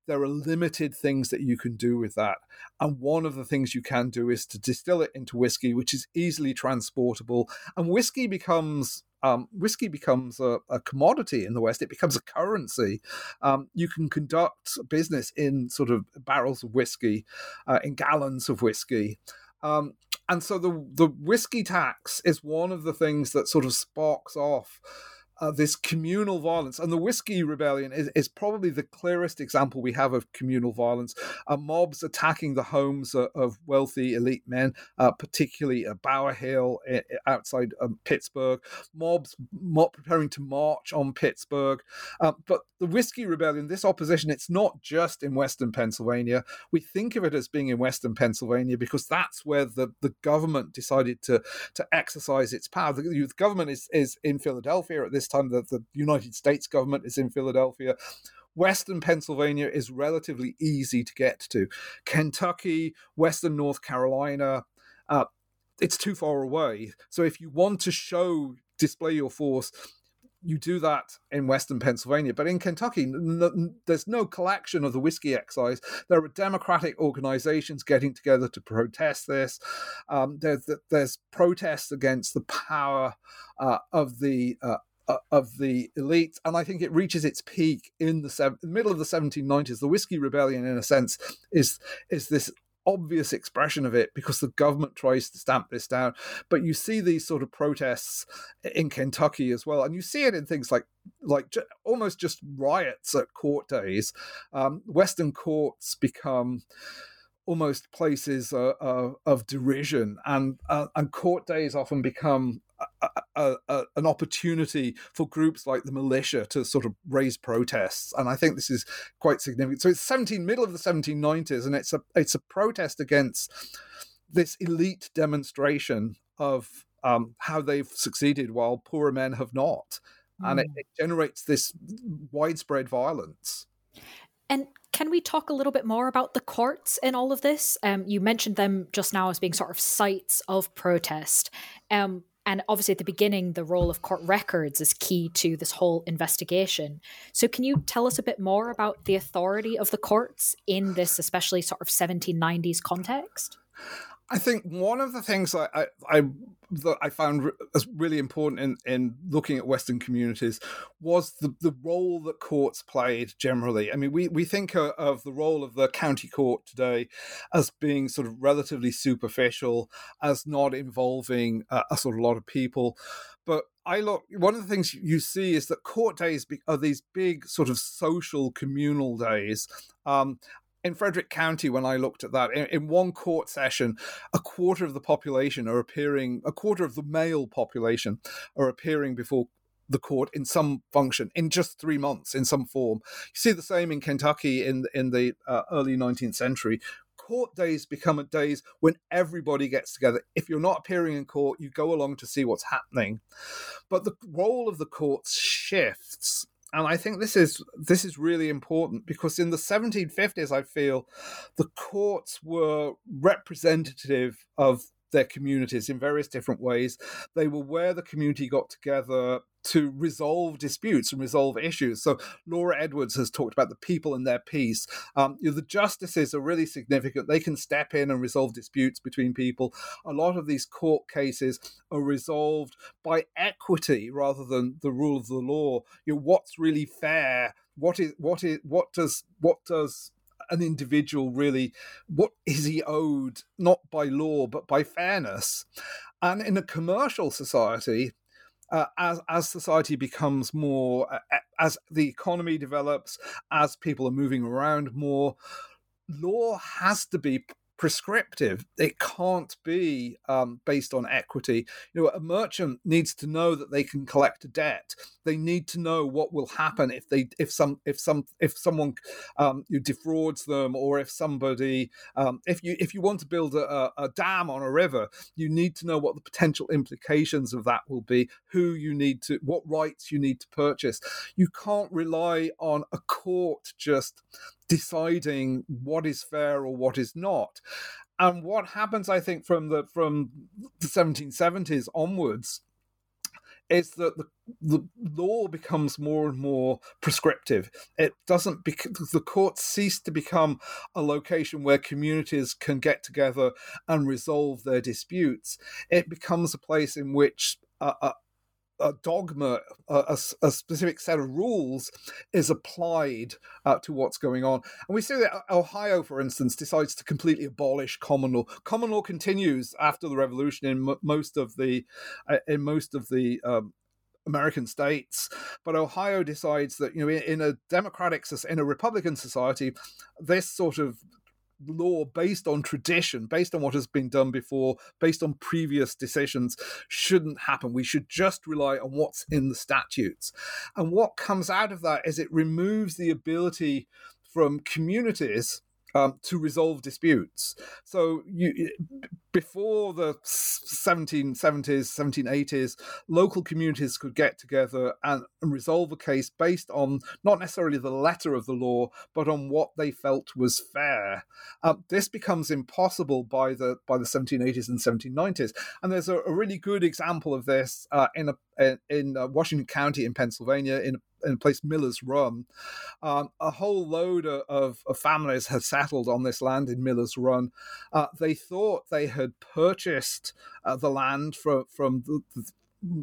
there are limited things that you can do with that. And one of the things you can do is to distill it into whiskey, which is easily transportable. And whiskey becomes um, whiskey becomes a, a, commodity in the West. It becomes a currency. Um, you can conduct business in sort of barrels of whiskey, uh, in gallons of whiskey. Um, and so the the whiskey tax is one of the things that sort of sparks off uh, this communal violence. And the Whiskey Rebellion is, is probably the clearest example we have of communal violence. Uh, mobs attacking the homes of, wealthy elite men, uh, particularly Bower Hill outside um, Pittsburgh, mobs mob preparing to march on Pittsburgh. Uh, but the Whiskey Rebellion, this opposition, it's not just in Western Pennsylvania. We think of it as being in Western Pennsylvania because that's where the, the government decided to, to exercise its power. The, the government is, is in Philadelphia at this time that the United States government is in Philadelphia. Western Pennsylvania is relatively easy to get to. Kentucky, Western North Carolina, uh, it's too far away. So if you want to show, display your force, you do that in Western Pennsylvania, but in Kentucky, there's no collection of the whiskey excise. There are democratic organizations getting together to protest this. Um, there's, there's protests against the power uh, of the uh, of the elite, and I think it reaches its peak in the, middle of the 1790s. The Whiskey Rebellion, in a sense, is is this obvious expression of it because the government tries to stamp this down. But you see these sort of protests in Kentucky as well, and you see it in things like like almost just riots at court days. Um, Western courts become almost places uh, uh, of derision, and uh, and court days often become a, a, an opportunity for groups like the militia to sort of raise protests, and I think this is quite significant. So it's 17 middle of the 1790s, and it's a it's a protest against this elite demonstration of um, how they've succeeded while poorer men have not, mm. and it, hmm. it generates this widespread violence. And can we talk a little bit more about the courts in all of this? Um, you mentioned them just now as being sort of sites of protest. Um, and obviously, at the beginning, the role of court records is key to this whole investigation. So, can you tell us a bit more about the authority of the courts in this, especially sort of 1790s context? I think one of the things I, I, I that I found as really important in, in looking at Western communities was the, the role that courts played generally. I mean, we, we think of the role of the county court today as being sort of relatively superficial, as not involving a, a sort of lot of people. But I look, one of the things you see is that court days are these big sort of social communal days. Um, in Frederick County, when I looked at that, in, in, one court session, a quarter of the population are appearing, a quarter of the male population are appearing before the court in some function in just three months in some form. You see the same in Kentucky in in the uh, early 19th century. Court days become days when everybody gets together. If you're not appearing in court, you go along to see what's happening. But the role of the courts shifts and I think this is this is really important because in the 1750s, I feel the courts were representative of their communities in various different ways. They were where the community got together to resolve disputes and resolve issues. So Laura Edwards has talked about the people and their peace. Um, you know, the justices are really significant. They can step in and resolve disputes between people. A lot of these court cases are resolved by equity rather than the rule of the law. You know, what's really fair? What is what is what does what does an individual really what is he owed not by law but by fairness and in a commercial society uh, as as society becomes more uh, as the economy develops as people are moving around more law has to be prescriptive. It can't be um, based on equity. You know, a merchant needs to know that they can collect a debt. They need to know what will happen if they if some if some if someone um, defrauds them or if somebody um, if you if you want to build a, a dam on a river, you need to know what the potential implications of that will be. Who you need to what rights you need to purchase. You can't rely on a court just deciding what is fair or what is not. And what happens, I think, from the from the 1770s onwards, is that the, the law becomes more and more prescriptive. It doesn't the courts cease to become a location where communities can get together and resolve their disputes. It becomes a place in which a, a dogma, a, a, specific set of rules is applied uh, to what's going on. And we see that Ohio, for instance, decides to completely abolish common law. Common law continues after the revolution in m- most of the uh, in most of the um, American states, but Ohio decides that you know in a democratic in a republican society, this sort of law based on tradition, based on what has been done before, based on previous decisions, shouldn't happen. We should just rely on what's in the statutes. And what comes out of that is it removes the ability from communities um, to resolve disputes. So you, before the 1770s, 1780s, local communities could get together and, resolve a case based on not necessarily the letter of the law, but on what they felt was fair. Um, this becomes impossible by the by the 1780s and 1790s, and there's a, a really good example of this uh, in a in uh, Washington County in Pennsylvania in in place Miller's Run. Um, a whole load of, of, families had settled on this land in Miller's Run. Uh, they thought they had purchased uh, the land from from the, the,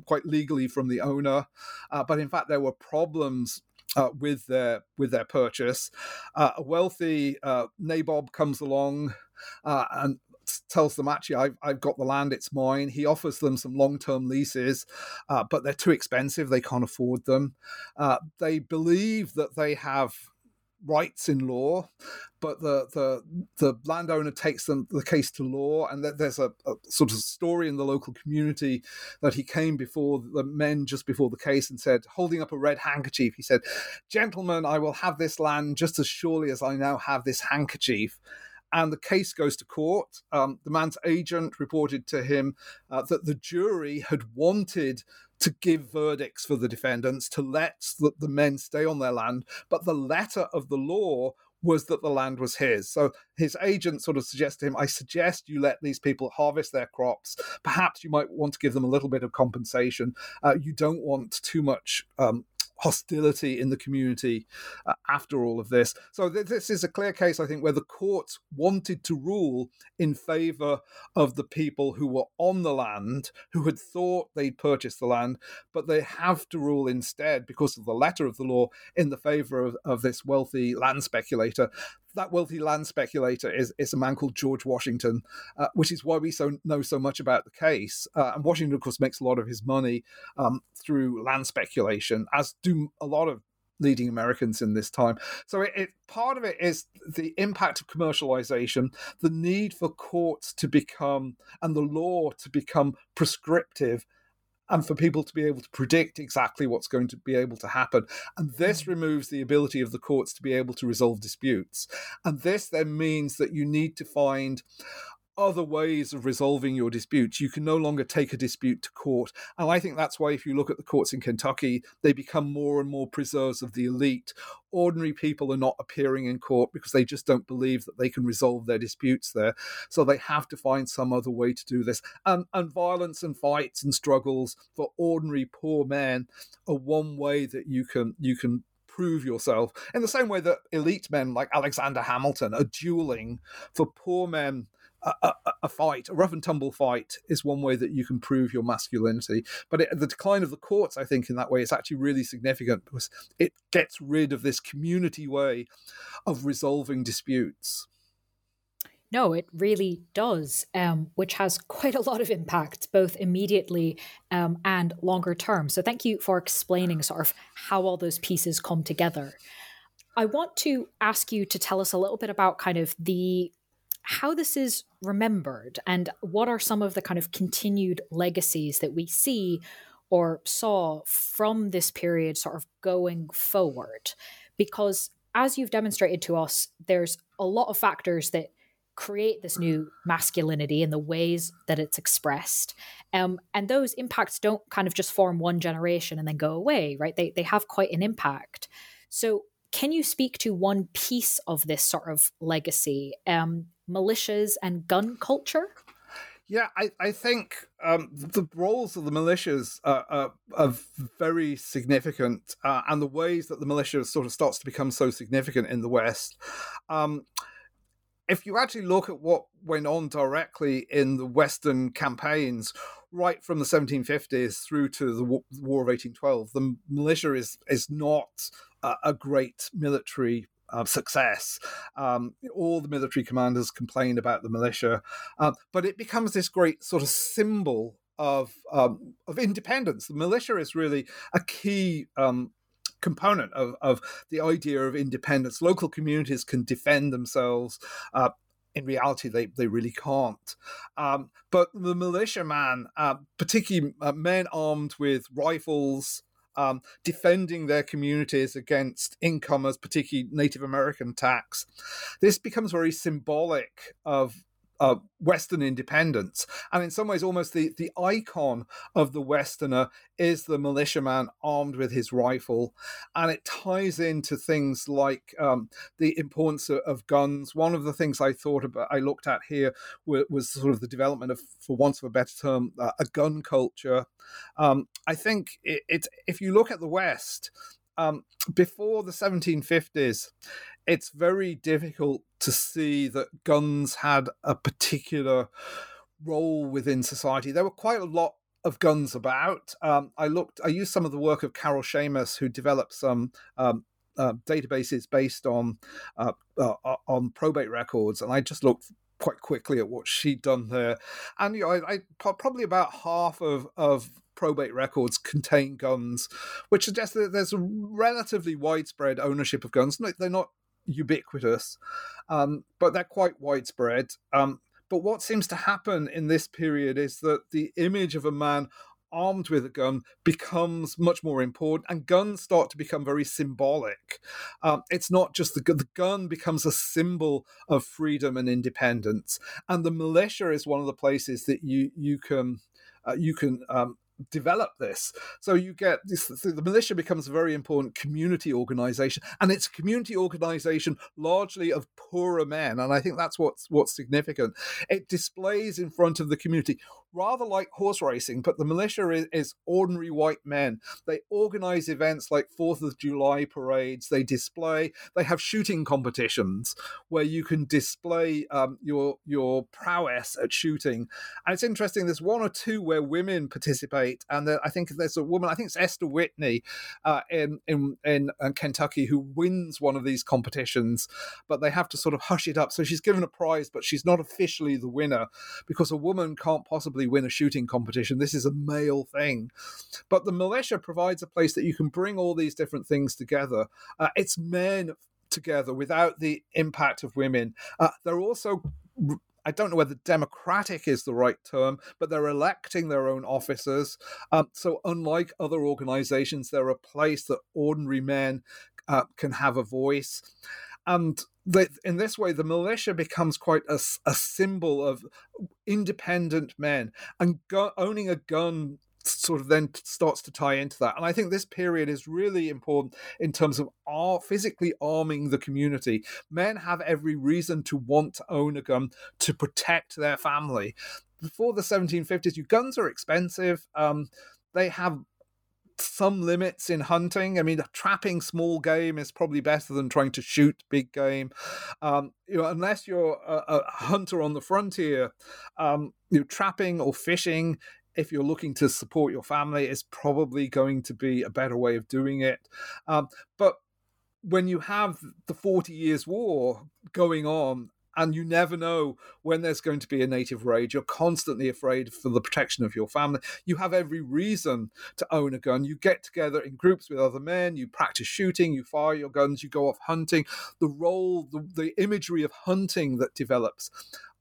quite legally from the owner, uh, but in fact there were problems. Uh, with their with their purchase, uh, a wealthy uh, nabob comes along and tells them actually I've, I've got the land it's mine. He offers them some long-term leases uh, but they're too expensive they can't afford them. Uh, they believe that they have rights in law but the the the landowner takes them the case to law and there's a, a, sort of story in the local community that he came before the men just before the case and said holding up a red handkerchief he said gentlemen i will have this land just as surely as i now have this handkerchief and the case goes to court. Um, the man's agent reported to him uh, that the jury had wanted to give verdicts for the defendants to let the, the men stay on their land, but the letter of the law was that the land was his. So his agent sort of suggests to him, I suggest you let these people harvest their crops. Perhaps you might want to give them a little bit of compensation. Uh, you don't want too much um, hostility in the community uh, after all of this. So th- this is a clear case, I think, where the courts wanted to rule in favor of the people who were on the land, who had thought they'd purchased the land, but they have to rule instead, because of the letter of the law, in the favor of, of this wealthy land speculator that wealthy land speculator is, is a man called George Washington, uh, which is why we so know so much about the case. Uh, and Washington, of course, makes a lot of his money um, through land speculation, as do a lot of leading Americans in this time. So it, it, part of it is the impact of commercialization, the need for courts to become and the law to become prescriptive and for people to be able to predict exactly what's going to be able to happen. And this mm. removes the ability of the courts to be able to resolve disputes. And this then means that you need to find other ways of resolving your disputes. You can no longer take a dispute to court. And I think that's why, if you look at the courts in Kentucky, they become more and more preserves of the elite. Ordinary people are not appearing in court because they just don't believe that they can resolve their disputes there. So they have to find some other way to do this. And, and violence and fights and struggles for ordinary poor men are one way that you can you can prove yourself in the same way that elite men like Alexander Hamilton are dueling for poor men a, a, fight, a rough and tumble fight, is one way that you can prove your masculinity. But it, the decline of the courts, I think, in that way, is actually really significant because it gets rid of this community way of resolving disputes. No, it really does, um, which has quite a lot of impact, both immediately um, and longer term. So, thank you for explaining sort of how all those pieces come together. I want to ask you to tell us a little bit about kind of the how this is remembered and what are some of the kind of continued legacies that we see or saw from this period sort of going forward? Because as you've demonstrated to us there's a lot of factors that create this new masculinity and the ways that it's expressed. Um, and those impacts don't kind of just form one generation and then go away right? They, they have quite an impact. So can you speak to one piece of this sort of legacy? Um, militias and gun culture? Yeah, I, I think um, the roles of the militias are, are, are very significant, uh, and the ways that the militia sort of starts to become so significant in the West. Um, if you actually look at what went on directly in the Western campaigns, right from the 1750s through to the War of 1812, the militia is is not a, a great military uh, success. Um, all the military commanders complain about the militia, uh, but it becomes this great sort of symbol of um, of independence. The militia is really a key. Um, component of, of the idea of independence local communities can defend themselves uh, in reality, they, they really can't. Um, but the militiaman, uh, particularly uh, men armed with rifles, um, defending their communities against incomers, particularly Native American tax. This becomes very symbolic of uh, Western independence. And in some ways, almost the, the icon of the Westerner is the militiaman armed with his rifle. And it ties into things like um, the importance of, of, guns. One of the things I thought about, I looked at here was, was sort of the development of, for want of a better term, uh, a gun culture. Um, I think it, it, if you look at the West, um, before the 1750s, it's very difficult to see that guns had a particular role within society. There were quite a lot of guns about. Um, I looked, I used some of the work of Carol Shammas, who developed some um, uh, databases based on uh, uh, on probate records, and I just looked quite quickly at what she'd done there. And you know, I, I probably about half of of probate records contain guns, which suggests that there's a relatively widespread ownership of guns. They're not ubiquitous, um, but they're quite widespread. Um, but what seems to happen in this period is that the image of a man armed with a gun becomes much more important, and guns start to become very symbolic. Um, it's not just the gun; the gun becomes a symbol of freedom and independence, and the militia is one of the places that you you can uh, you can um, develop this. So you get this, the militia becomes a very important community organization, and it's a community organization largely of poorer men, and I think that's what's what's significant. It displays in front of the community rather like horse racing, but the militia is, is ordinary white men. They organize events like Fourth of July parades. They display. They have shooting competitions where you can display um, your your prowess at shooting. And it's interesting. There's one or two where women participate, and there, I think there's a woman. I think it's Esther Whitney uh, in, in in in Kentucky who wins one of these competitions, but they have to sort of hush it up. So she's given a prize, but she's not officially the winner because a woman can't possibly win a shooting competition. This is a male thing. But the militia provides a place that you can bring all these different things together. Uh, it's men together without the impact of women. Uh, they're also I don't know whether democratic is the right term, but they're electing their own officers. Um, so, unlike other organizations, they're a place that ordinary men uh, can have a voice. And the, in this way, the militia becomes quite a, a symbol of independent men, and go, owning a gun sort of then starts to tie into that. And I think this period is really important in terms of physically arming the community. Men have every reason to want to own a gun to protect their family. Before the 1750s, your guns are expensive. Um, they have some limits in hunting. I mean, trapping small game is probably better than trying to shoot big game. Um, you know, unless you're a, a hunter on the frontier, um, you know, trapping or fishing. If you're looking to support your family, is probably going to be a better way of doing it. Um, but when you have the 40 years war going on and you never know when there's going to be a native raid. You're constantly afraid for the protection of your family. You have every reason to own a gun. You get together in groups with other men, you practice shooting, you fire your guns, you go off hunting. The role, the, the imagery of hunting that develops.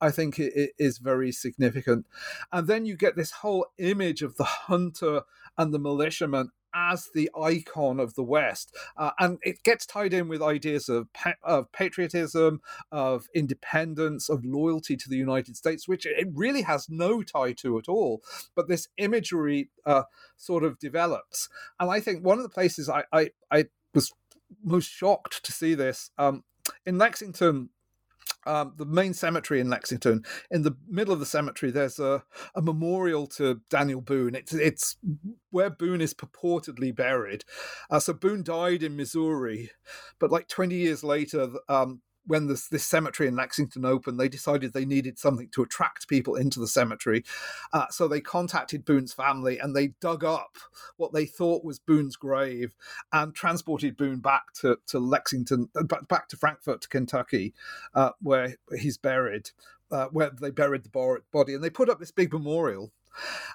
I think it is very significant. And then you get this whole image of the hunter and the militiaman as the icon of the West. Uh, and it gets tied in with ideas of, pa- of patriotism, of independence, of loyalty to the United States, which it really has no tie to at all. But this imagery uh, sort of develops. And I think one of the places I, I, I was most shocked to see this um, in Lexington um, the main cemetery in Lexington. In the middle of the cemetery, there's a, a memorial to Daniel Boone. It's it's where Boone is purportedly buried. Uh, so Boone died in Missouri, but like 20 years later, um, when this, this cemetery in Lexington opened, they decided they needed something to attract people into the cemetery. Uh, so they contacted Boone's family and they dug up what they thought was Boone's grave and transported Boone back to, to Lexington, uh, back to Frankfort, Kentucky, uh, where he's buried, uh, where they buried the body. And they put up this big memorial.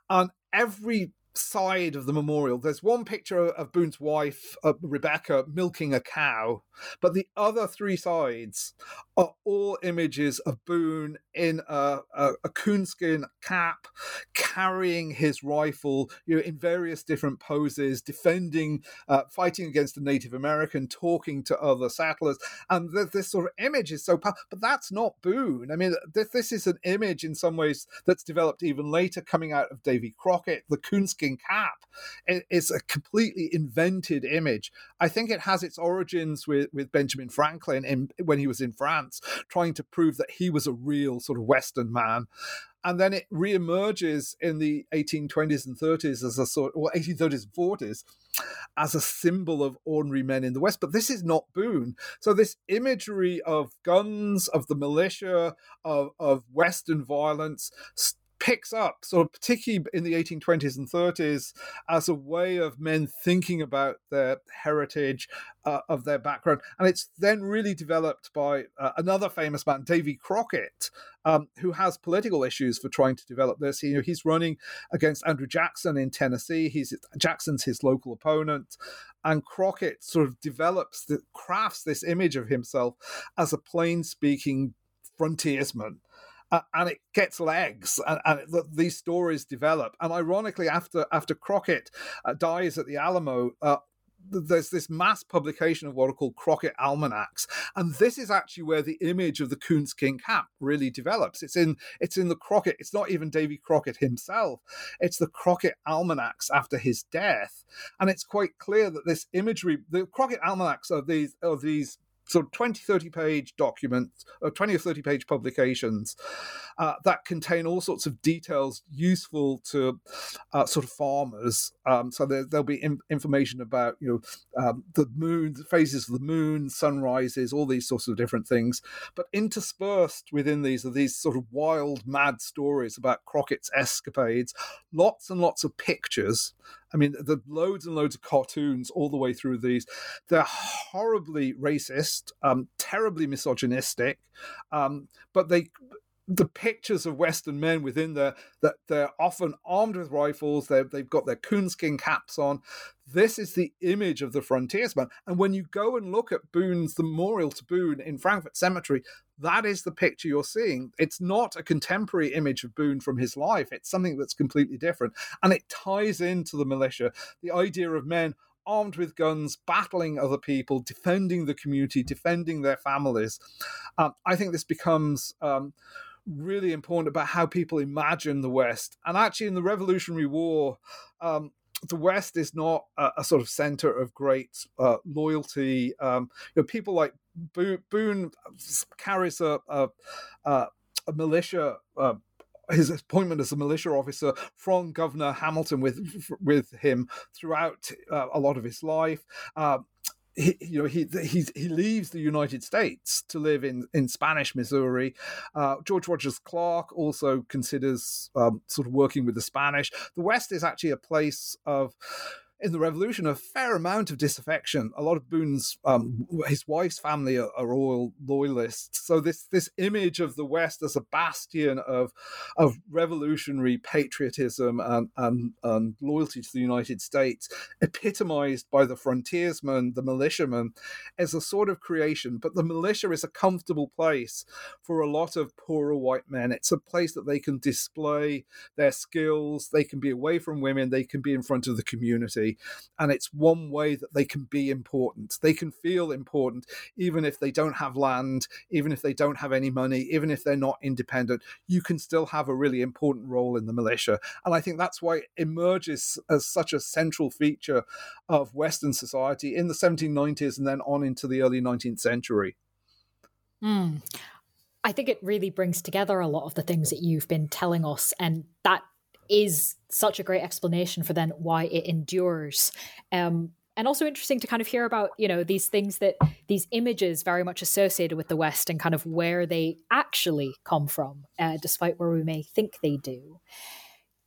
And every side of the memorial, there's one picture of Boone's wife, uh, Rebecca, milking a cow, but the other three sides are all images of Boone in a, a, a coonskin cap, carrying his rifle, you know, in various different poses, defending, uh, fighting against the Native American, talking to other settlers, and th- this sort of image is so powerful. But that's not Boone. I mean, th- this is an image in some ways that's developed even later, coming out of Davy Crockett, the coonskin cap. It, it's a completely invented image. I think it has its origins with with Benjamin Franklin in, when he was in France, trying to prove that he was a real sort of Western man. And then it reemerges in the 1820s and 30s as a sort, or 1830s and 40s, as a symbol of ordinary men in the West. But this is not Boone. So this imagery of guns, of the militia, of, of Western violence picks up, sort of particularly in the 1820s and 30s, as a way of men thinking about their heritage, uh, of their background. And it's then really developed by uh, another famous man, Davy Crockett, um, who has political issues for trying to develop this. You know, he's running against Andrew Jackson in Tennessee. He's Jackson's his local opponent. And Crockett sort of develops, the, crafts this image of himself as a plain speaking frontiersman uh, and it gets legs, and, and it, these stories develop. And ironically, after after Crockett uh, dies at the Alamo. Uh, there's this mass publication of what are called Crockett almanacs, and this is actually where the image of the coonskin cap really develops. It's in it's in the Crockett. It's not even Davy Crockett himself. It's the Crockett almanacs after his death, and it's quite clear that this imagery, the Crockett almanacs, are these are these of 20, 30 page documents, or 20 or 30 page publications uh, that contain all sorts of details useful to uh, sort of farmers. Um, so there, will be in, information about, you know, um, the moon, the phases of the moon, sunrises, all these sorts of different things. But interspersed within these are these sort of wild, mad stories about Crockett's escapades, lots and lots of pictures I mean, the loads and loads of cartoons all the way through these. They're horribly racist, um, terribly misogynistic, um, but they the pictures of Western men within there that they're often armed with rifles. they have got their coonskin caps on. This is the image of the frontiersman. And when you go and look at Boone's memorial to Boone in Frankfort Cemetery, that is the picture you're seeing. It's not a contemporary image of Boone from his life. It's something that's completely different, and it ties into the militia. The idea of men armed with guns, battling other people, defending the community, defending their families. Um, I think this becomes. Um, really important about how people imagine the West. And actually, in the Revolutionary War, um, the West is not a, a, sort of center of great uh, loyalty. Um, you know, people like Boone, Boone carries a, a, a militia. Uh, his appointment as a militia officer from Governor Hamilton with with him throughout uh, a lot of his life. Uh, he, you know, he he he leaves the United States to live in in Spanish Missouri. Uh, George Rogers Clark also considers um, sort of working with the Spanish. The West is actually a place of in the revolution a fair amount of disaffection. A lot of Boone's um, his wife's family are, are, all loyalists, so this this image of the West as a bastion of of revolutionary patriotism and, and, and loyalty to the United States, epitomized by the frontiersmen, the militiamen, is a sort of creation. But the militia is a comfortable place for a lot of poorer white men. It's a place that they can display their skills. They can be away from women. They can be in front of the community and it's one way that they can be important. They can feel important, even if they don't have land, even if they don't have any money, even if they're not independent. You can still have a really important role in the militia. And I think that's why it emerges as such a central feature of Western society in the 1790s and then on into the early 19th century. Mm. I think it really brings together a lot of the things that you've been telling us, and that is such a great explanation for then why it endures. Um, and also interesting to kind of hear about you know these things that these images very much associated with the west and kind of where they actually come from uh, despite where we may think they do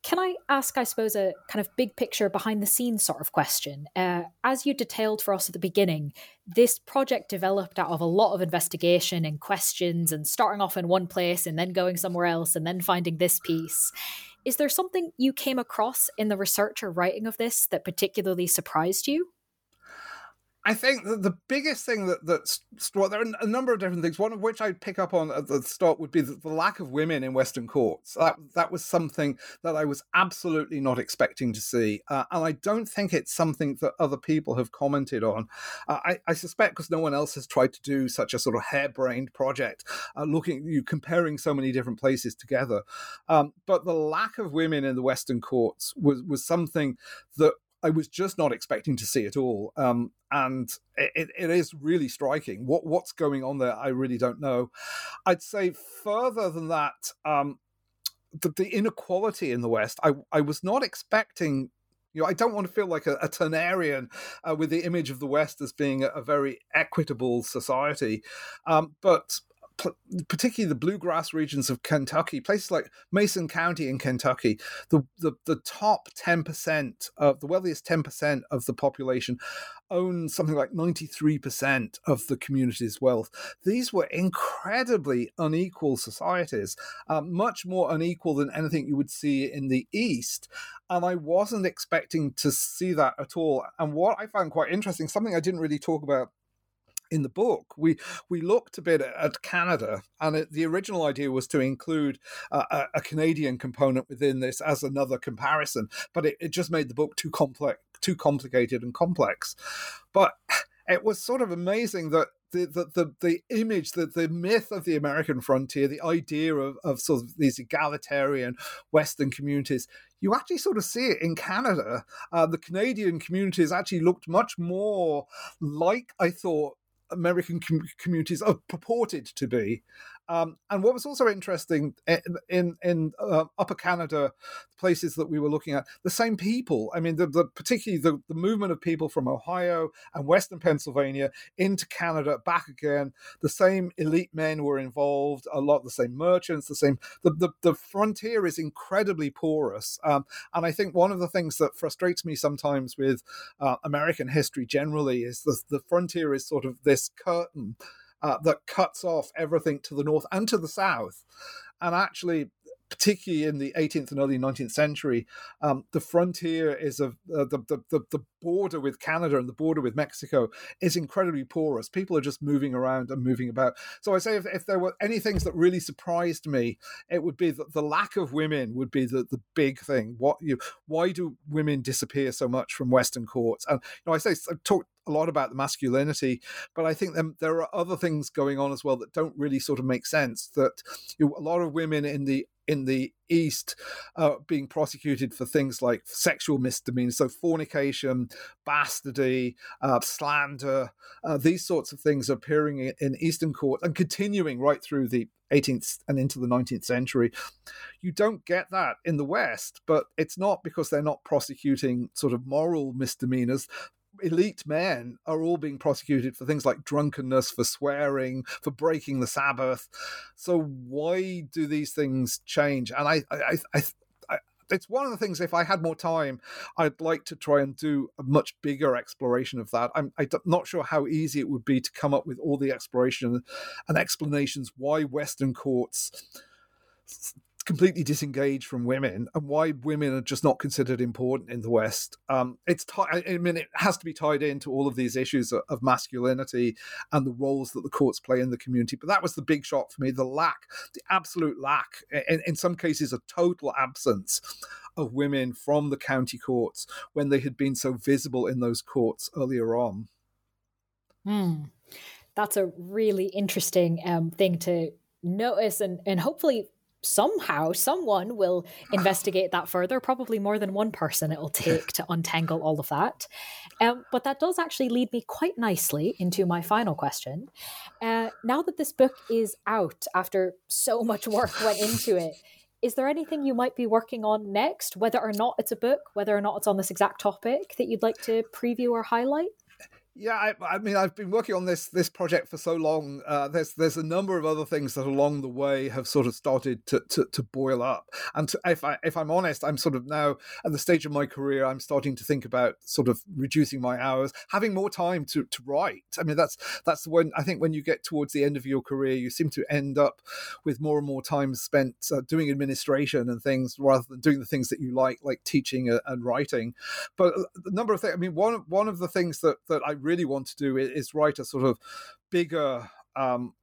can I ask, I suppose, a kind of big picture behind the scenes sort of question? Uh, as you detailed for us at the beginning, this project developed out of a lot of investigation and questions and starting off in one place and then going somewhere else and then finding this piece. Is there something you came across in the research or writing of this that particularly surprised you? I think that the biggest thing that that's well, there are a number of different things. One of which I'd pick up on at the start would be the, the, lack of women in Western courts. That that was something that I was absolutely not expecting to see, uh, and I don't think it's something that other people have commented on. Uh, I, I, suspect because no one else has tried to do such a sort of harebrained project, uh, looking you comparing so many different places together. Um, but the lack of women in the Western courts was was something that I was just not expecting to see at all. Um, and it, it is really striking. What what's going on there, I really don't know. I'd say further than that, um, the, the, inequality in the West, I, I was not expecting. You know, I don't want to feel like a, a Turnerian uh, with the image of the West as being a, a very equitable society, um, but particularly the bluegrass regions of Kentucky, places like Mason County in Kentucky, the, the, the top 10% of the wealthiest 10% of the population own something like 93% of the community's wealth. These were incredibly unequal societies, uh, much more unequal than anything you would see in the East. And I wasn't expecting to see that at all. And what I found quite interesting, something I didn't really talk about in the book, we we looked a bit at Canada, and it, the original idea was to include uh, a, Canadian component within this as another comparison, but it, it just made the book too complex, too complicated and complex. But it was sort of amazing that the, the, the, the image, the, the myth of the American frontier, the idea of, of sort of these egalitarian Western communities, you actually sort of see it in Canada. Uh, the Canadian communities actually looked much more like I thought American com- communities are purported to be. Um, and what was also interesting in in, in uh, Upper Canada, places that we were looking at, the same people. I mean, the, the particularly the, the movement of people from Ohio and Western Pennsylvania into Canada, back again. The same elite men were involved. A lot the same merchants. The same. The the, the frontier is incredibly porous. Um, and I think one of the things that frustrates me sometimes with uh, American history generally is the the frontier is sort of this curtain uh, that cuts off everything to the north and to the south. And actually, particularly in the 18th and early 19th century, um, the frontier is of uh, the, the, the, border with Canada and the border with Mexico is incredibly porous. People are just moving around and moving about. So I say if, if there were any things that really surprised me, it would be that the lack of women would be the, the big thing. What you why do women disappear so much from Western courts? And you know, I say I talked a lot about the masculinity, but I think there are other things going on as well that don't really sort of make sense. That you know, a lot of women in the in the East uh, being prosecuted for things like sexual misdemeanors, so fornication, bastardy, uh, slander, uh, these sorts of things appearing in, in Eastern courts and continuing right through the 18th and into the 19th century. You don't get that in the West, but it's not because they're not prosecuting sort of moral misdemeanors elite men are all being prosecuted for things like drunkenness, for swearing, for breaking the Sabbath. So why do these things change? And I, I, I, I it's one of the things. If I had more time, I'd like to try and do a much bigger exploration of that. I'm, I'm not sure how easy it would be to come up with all the exploration and explanations why Western courts completely disengaged from women and why women are just not considered important in the West. Um, it's t- I mean it has to be tied into all of these issues of, masculinity and the roles that the courts play in the community. But that was the big shock for me: the lack, the absolute lack, in, in some cases, a total absence of women from the county courts when they had been so visible in those courts earlier on. Hmm. That's a really interesting um, thing to notice and, and hopefully somehow someone will investigate that further probably more than one person it'll take to untangle all of that. Um, but that does actually lead me quite nicely into my final question. Uh, now that this book is out after so much work went into it is there anything you might be working on next? Whether or not it's a book whether or not it's on this exact topic that you'd like to preview or highlight yeah, I, I, mean, I've been working on this this project for so long. Uh, there's there's a number of other things that along the way have sort of started to to, to boil up. And to, if I if I'm honest, I'm sort of now at the stage of my career, I'm starting to think about sort of reducing my hours, having more time to to write. I mean, that's that's when I think when you get towards the end of your career, you seem to end up with more and more time spent uh, doing administration and things rather than doing the things that you like, like teaching and writing. But uh, the number of things. I mean, one one of the things that that I really want to do is, write a sort of bigger um,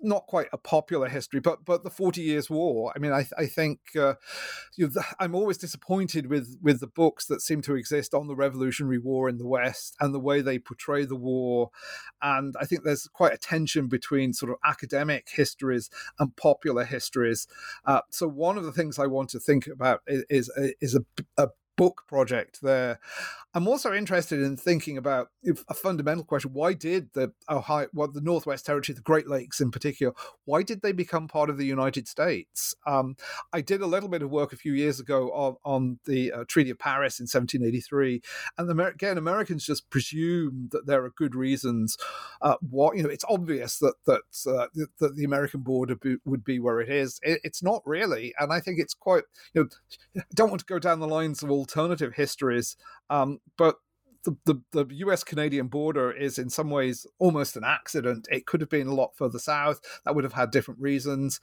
not quite a popular history, but but the Forty Years' War. I mean, I I think uh, you know, I'm always disappointed with with the books that seem to exist on the Revolutionary War in the West and the way they portray the war. And I think there's quite a tension between sort of academic histories and popular histories. Uh, so one of the things I want to think about is is, is a, a book project there. I'm also interested in thinking about a fundamental question: Why did the Ohio, well, the Northwest Territory, the Great Lakes in particular, why did they become part of the United States? Um, I did a little bit of work a few years ago on, on the uh, Treaty of Paris in 1783, and the, again, Americans just presume that there are good reasons. Uh, you know, it's obvious that that uh, that the American border be, would be where it is. It, it's not really, and I think it's quite. You know, I don't want to go down the lines of all alternative histories. Um, but the, the, the US Canadian border is in some ways almost an accident. It could have been a lot further south. That would have had different reasons.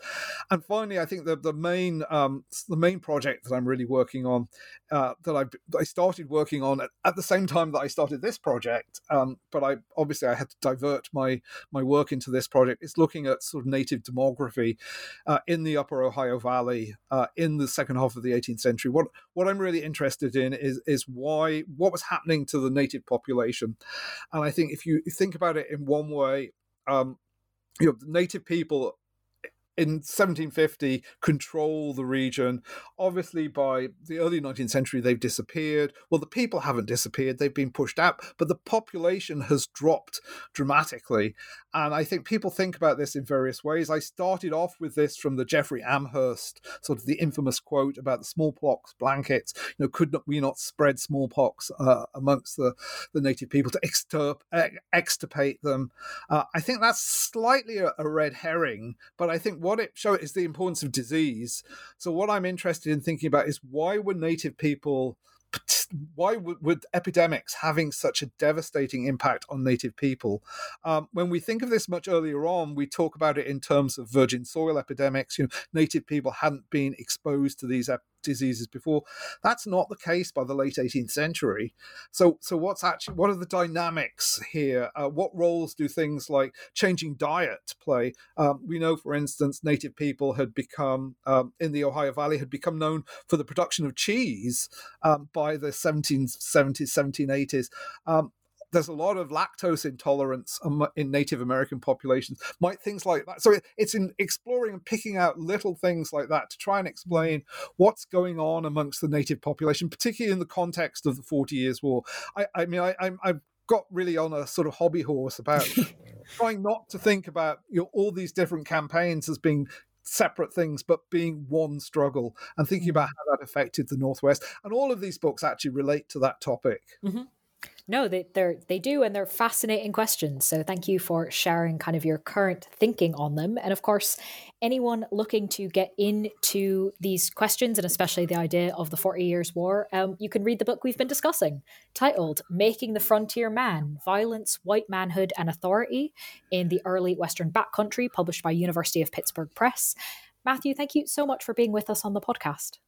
And finally, I think the the main um, the main project that I'm really working on uh, that I I started working on at, at, the same time that I started this project, um, but I obviously I had to divert my my work into this project. It's looking at sort of native demography uh, in the Upper Ohio Valley uh, in the second half of the 18th century. What what I'm really interested in is is why what was happening to the native population. And I think if you think about it in one way, um, you know, native people in 1750 control the region. Obviously, by the early 19th century, they've disappeared. Well, the people haven't disappeared, they've been pushed out, but the population has dropped dramatically. And I think people think about this in various ways. I started off with this from the Jeffrey Amherst, sort of the infamous quote about the smallpox blankets. You know, could not, we not spread smallpox uh, amongst the, the native people to extirp, extirpate them? Uh, I think that's slightly a, a red herring, but I think what it shows is the importance of disease. So what I'm interested in thinking about is why were native people why would, epidemics having such a devastating impact on native people? Um, when we think of this much earlier on, we talk about it in terms of virgin soil epidemics. You know, native people hadn't been exposed to these ep- diseases before. That's not the case by the late 18th century. So, so what's actually what are the dynamics here? Uh, what roles do things like changing diet play? Um, we know, for instance, native people had become um, in the Ohio Valley had become known for the production of cheese um, by the 1770s, 1780s. Um, there's a lot of lactose intolerance in Native American populations. Might things like that. So it's in exploring and picking out little things like that to try and explain what's going on amongst the Native population, particularly in the context of the Forty Years' War. I, I mean, I, I've got really on a sort of hobby horse about trying not to think about you know all these different campaigns as being separate things but being one struggle and thinking about mm. how that affected the northwest and all of these books actually relate to that topic mm-hmm. No, they they they do, and they're fascinating questions. So thank you for sharing kind of your current thinking on them. And of course, anyone looking to get into these questions, and especially the idea of the Forty Years' War, um, you can read the book we've been discussing, titled "Making the Frontier Man: Violence, White Manhood, and Authority in the Early Western Backcountry," published by University of Pittsburgh Press. Matthew, thank you so much for being with us on the podcast.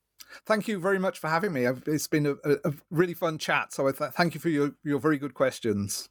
Thank you very much for having me. It's been a, a really fun chat. So I th- thank you for your, your very good questions.